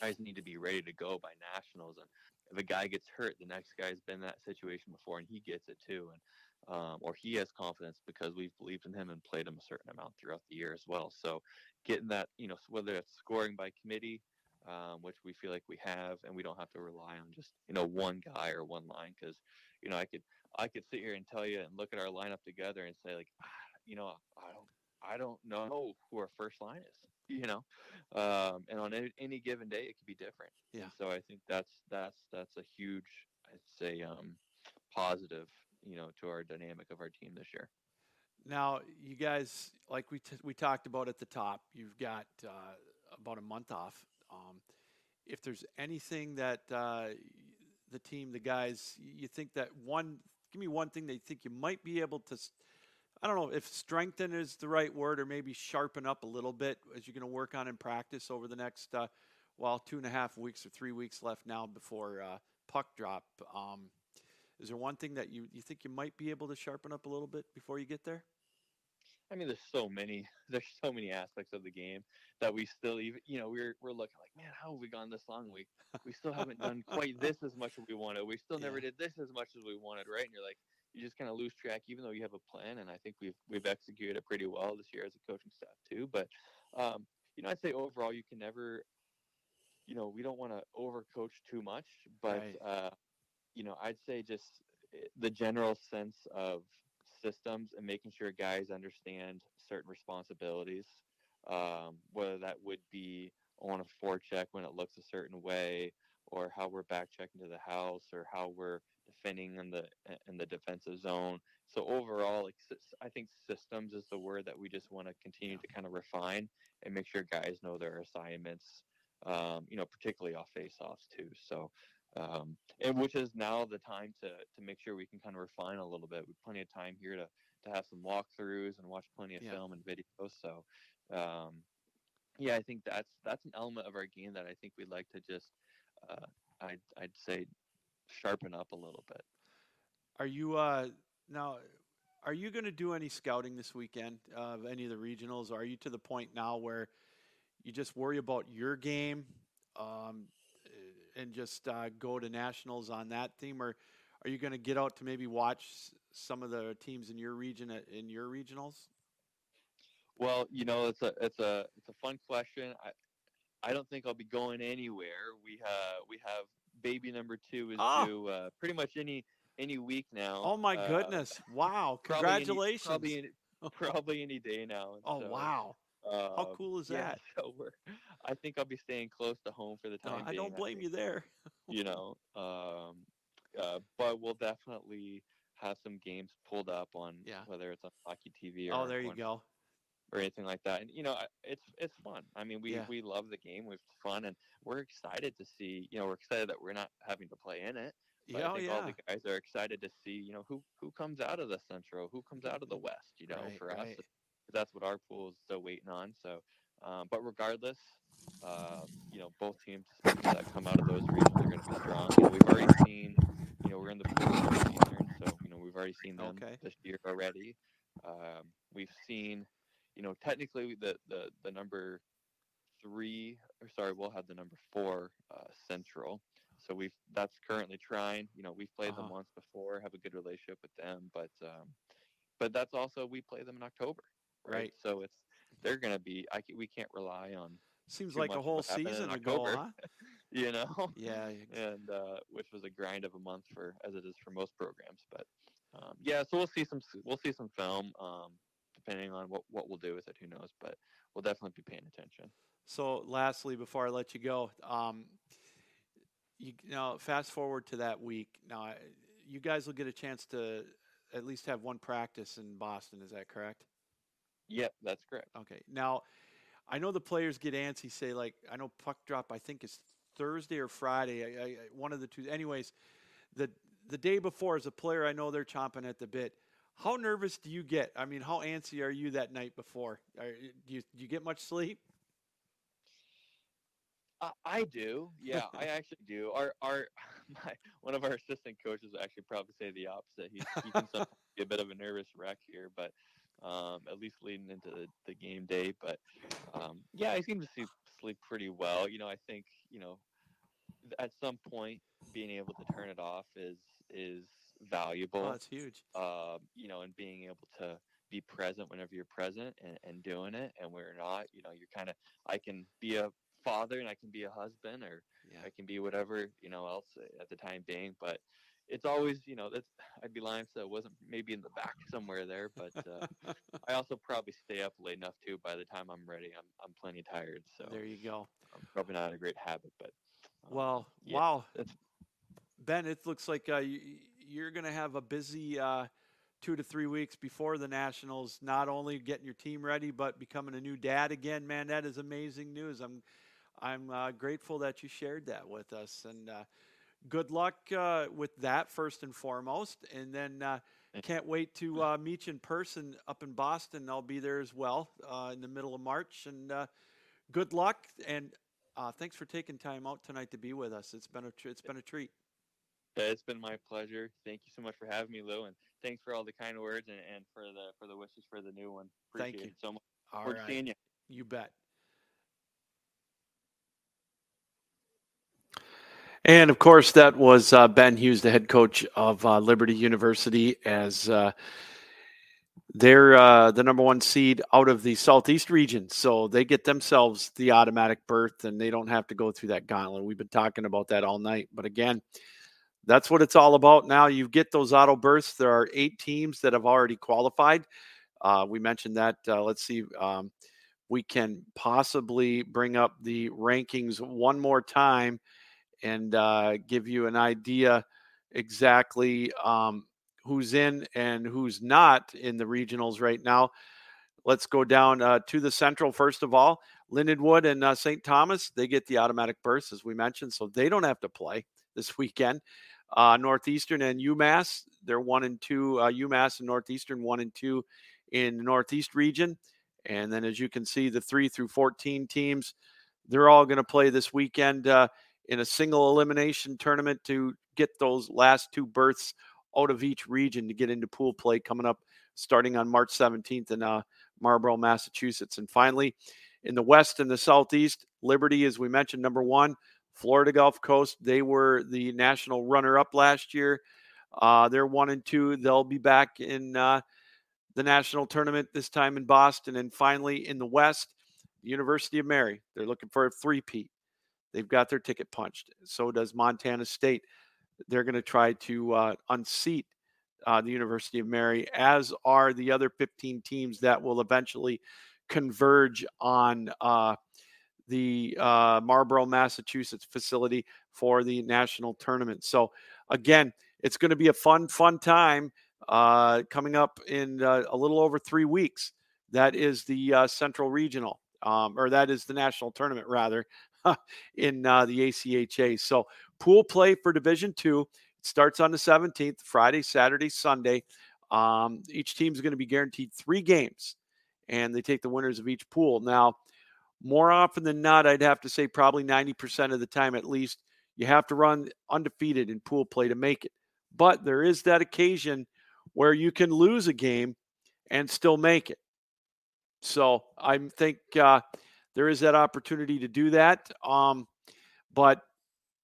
Guys need to be ready to go by nationals. And if a guy gets hurt, the next guy's been in that situation before and he gets it too. And, um, or he has confidence because we've believed in him and played him a certain amount throughout the year as well. So getting that, you know, whether it's scoring by committee, um, which we feel like we have, and we don't have to rely on just you know one guy or one line because you know I could I could sit here and tell you and look at our lineup together and say like ah, you know I don't I don't know who our first line is you know um, and on any, any given day it could be different Yeah. And so I think that's that's that's a huge I'd say um, positive you know to our dynamic of our team this year. Now, you guys, like we t- we talked about at the top, you've got uh, about a month off. Um, if there's anything that uh, the team, the guys, you think that one, give me one thing that you think you might be able to. I don't know if strengthen is the right word, or maybe sharpen up a little bit as you're going to work on in practice over the next, uh, well, two and a half weeks or three weeks left now before uh, puck drop. Um, is there one thing that you, you think you might be able to sharpen up a little bit before you get there? I mean, there's so many, there's so many aspects of the game that we still even, you know, we're we're looking like, man, how have we gone this long? We we still haven't done quite this as much as we wanted. We still never Yeah. did this as much as we wanted, right? And you're like, you just kind of lose track, even though you have a plan. And I think we've we've executed it pretty well this year as a coaching staff too. But um, you know, I'd say overall, you can never, you know, we don't want to overcoach too much, but Right. uh, you know, I'd say just eh, the general sense of systems and making sure guys understand certain responsibilities, um, whether that would be on a forecheck when it looks a certain way, or how we're back checking to the house, or how we're defending in the in the defensive zone. So overall, like, I think systems is the word that we just want to continue to kind of refine and make sure guys know their assignments. Um, you know, particularly off face-offs too. So um, and which is now the time to to make sure we can kind of refine a little bit. We've plenty of time here to to have some walkthroughs and watch plenty of Yeah. film and videos. So, um, yeah, I think that's that's an element of our game that I think we'd like to just uh, I'd I'd say sharpen up a little bit. Are you uh, now? Are you going to do any scouting this weekend uh, of any of the regionals? Are you to the point now where you just worry about your game um, and just uh, go to nationals on that theme, or are you going to get out to maybe watch some of the teams in your region at, in your regionals? Well, you know, it's a it's a it's a fun question. I I don't think I'll be going anywhere. We have we have baby number two is Ah. due uh, pretty much any any week now. Oh my Uh, goodness! Wow! probably any- Congratulations! probably any, probably any day now. oh so, wow! How um, cool is yeah, that? So we're, I think I'll be staying close to home for the No, time I being. don't blame think, you there. You know, um, uh, but we'll definitely have some games pulled up on Yeah. whether it's on hockey TV or Oh, there you on- go. or anything like that. And you know, it's it's fun. I mean, we Yeah. we love the game. We've fun, and we're excited to see. You know, we're excited that we're not having to play in it. But Yeah, I oh, think all the guys are excited to see. You know, who who comes out of the Central, who comes out of the West. You know, Right, for us, right. That's what our pool is still waiting on. So, um, but regardless, uh, you know, both teams that come out of those regions are going to be strong. You know, we've already seen. You know, we're in the Eastern, so you know we've already seen them Okay. this year already. Um, we've seen you know, technically the the the number three, or sorry, we'll have the number four uh, central. So we've that's currently trying. You know, we've played them Uh-huh. once before, have a good relationship with them, but um, but that's also we play them in October, right? Right. So it's they're going to be. I ca- we can't rely on Seems like a whole what happened in season ago, huh? you know. Yeah. And uh, which was a grind of a month for as it is for most programs, but um, yeah, so we'll see some we'll see some film. Um, depending on what, what we'll do with it, who knows? But we'll definitely be paying attention. So, lastly, before I let you go, um, you, you know, fast forward to that week. Now, you guys will get a chance to at least have one practice in Boston. Is that correct? Yep, that's correct. Okay. Now, I know the players get antsy. Say like, I know puck drop. I think is Thursday or Friday. I, I, one of the two. Anyways, the the day before, as a player, I know they're chomping at the bit. How nervous do you get? I mean, how antsy are you that night before? Are, do you do you get much sleep? Uh, I do. Yeah, I actually do. Our our my one of our assistant coaches actually probably say the opposite. He he can sometimes be a bit of a nervous wreck here, but um, at least leading into the, the game day. But um, yeah, I seem to see, sleep pretty well. You know, I think you know at some point being able to turn it off is is valuable. Oh, that's huge. Uh, you know, and being able to be present whenever you're present and, and doing it, and we're not, you know, you're kind of. I can be a father and I can be a husband, or Yeah. I can be whatever you know else at the time being. But it's always, you know, that's I'd be lying if that wasn't maybe in the back somewhere there. But uh, I also probably stay up late enough too. By the time I'm ready, I'm I'm plenty tired. So there you go. I'm probably not a great habit, but um, Well, yeah, wow, Ben, it looks like uh, you, you're going to have a busy uh, two to three weeks before the Nationals. Not only getting your team ready, but becoming a new dad again. Man, that is amazing news. I'm I'm uh, grateful that you shared that with us, and uh, good luck uh, with that first and foremost. And then uh, can't wait to uh, meet you in person up in Boston. I'll be there as well uh, in the middle of March. And uh, good luck and. Uh, thanks for taking time out tonight to be with us. It's been a tr- it's been a treat. Yeah, it's been my pleasure. Thank you so much for having me, Lou, and thanks for all the kind words and, and for the for the wishes for the new one. Thank you. it so much. All Forward seeing you. you bet. And of course, that was uh, Ben Hughes, the head coach of uh, Liberty University, as uh, they're uh, the number one seed out of the Southeast region. So they get themselves the automatic berth and they don't have to go through that gauntlet. We've been talking about that all night. But again, that's what it's all about now. You get those auto berths. There are eight teams that have already qualified. Uh, we mentioned that. Uh, let's see. Um, we can possibly bring up the rankings one more time and uh, give you an idea exactly um, who's in and who's not in the regionals right now. Let's go down uh, to the central first of all. Lindenwood and uh, St. Thomas, they get the automatic berths, as we mentioned, so they don't have to play this weekend. Uh, Northeastern and UMass, they're one and two. Uh, UMass and Northeastern, one and two in the Northeast region. And then, as you can see, the three through 14 teams, they're all going to play this weekend uh, in a single elimination tournament to get those last two berths out of each region to get into pool play coming up starting on March 17th in uh, Marlborough, Massachusetts. And finally, in the West and the Southeast, Liberty, as we mentioned, number one. Florida Gulf Coast, they were the national runner up last year. Uh, they're one and two. They'll be back in uh, the national tournament this time in Boston. And finally, in the West, University of Mary. They're looking for a three-peat. They've got their ticket punched. So does Montana State. They're going to try to uh, unseat uh, the University of Mary, as are the other 15 teams that will eventually converge on uh, the uh, Marlborough, Massachusetts facility for the national tournament. So, again, it's going to be a fun, fun time uh, coming up in uh, a little over three weeks. That is the Central Regional, um, or that is the national tournament, rather, in uh, the ACHA. So, pool play for Division Two starts on the 17th, Friday, Saturday, Sunday. Um, each team is going to be guaranteed three games, and they take the winners of each pool. Now, more often than not, I'd have to say probably 90% of the time at least, you have to run undefeated in pool play to make it. But there is that occasion where you can lose a game and still make it. So I think uh, there is that opportunity to do that. Um, but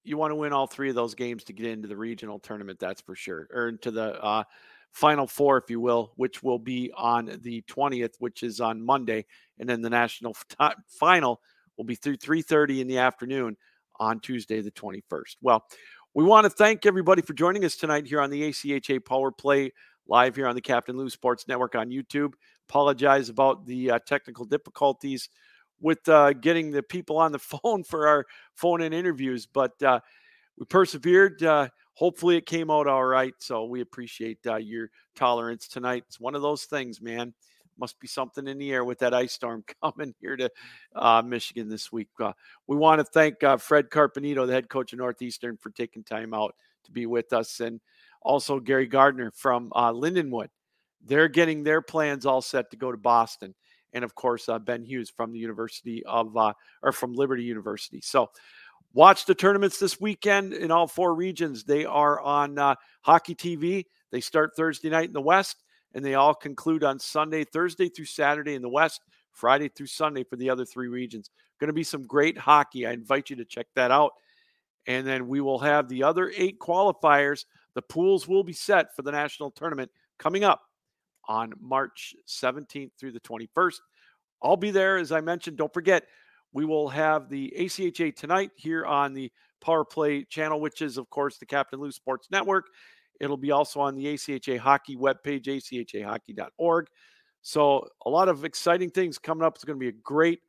you want to win all three of those games to get into the regional tournament, that's for sure, or into the uh, final four, if you will, which will be on the 20th, which is on Monday, and then the national final will be through 3:30 in the afternoon on Tuesday, the 21st. Well, we want to thank everybody for joining us tonight here on the ACHA Power Play live here on the Captain Lou Sports Network on YouTube. Apologize about the uh, technical difficulties with uh, getting the people on the phone for our phone in interviews, but uh, we persevered. Uh, hopefully, it came out all right. So we appreciate uh, your tolerance tonight. It's one of those things, man. Must be something in the air with that ice storm coming here to uh, Michigan this week. Uh, we want to thank Fred Carpenito, the head coach of Northeastern, for taking time out to be with us, and also Gary Gardner from Lindenwood. They're getting their plans all set to go to Boston, and of course uh, Ben Hughes from the University of uh, or from Liberty University. So. Watch the tournaments this weekend in all four regions. They are on Hockey TV. They start Thursday night in the West and they all conclude on Sunday, Thursday through Saturday in the West, Friday through Sunday for the other three regions. Going to be some great hockey. I invite you to check that out. And then we will have the other eight qualifiers. The pools will be set for the national tournament coming up on March 17th through the 21st. I'll be there, as I mentioned. Don't forget, we will have the ACHA tonight here on the Power Play channel, which is, of course, the Captain Lou Sports Network. It'll be also on the ACHA Hockey webpage, achahockey.org. So, a lot of exciting things coming up. It's going to be a great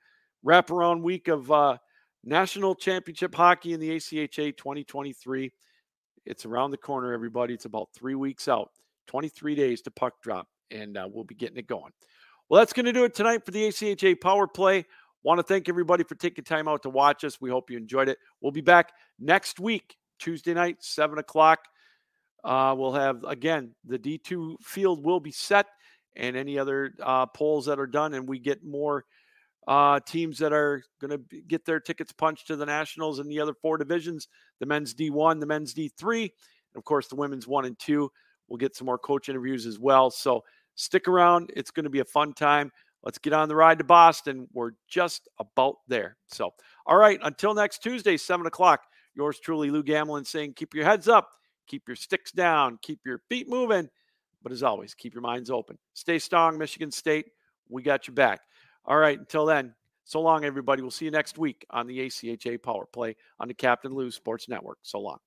wraparound week of uh, national championship hockey in the ACHA 2023. It's around the corner, everybody. It's about three weeks out, 23 days to puck drop, and uh, we'll be getting it going. Well, that's going to do it tonight for the ACHA Power Play. Want to thank everybody for taking time out to watch us. We hope you enjoyed it. We'll be back next week, Tuesday night, 7 o'clock. Uh, we'll have, again, the D2 field will be set and any other uh, polls that are done, and we get more uh, teams that are going to get their tickets punched to the Nationals and the other four divisions the men's D1, the men's D3, and of course, the women's one and two. We'll get some more coach interviews as well. So stick around. It's going to be a fun time. Let's get on the ride to Boston. We're just about there. So, all right, until next Tuesday, 7 o'clock, yours truly, Lou Gamlin, saying keep your heads up Keep your sticks down, keep your feet moving. But as always, keep your minds open. Stay strong, Michigan State. We got you back. All right, until then, so long, everybody. We'll see you next week on the ACHA Power Play on the Captain Lou Sports Network. So long.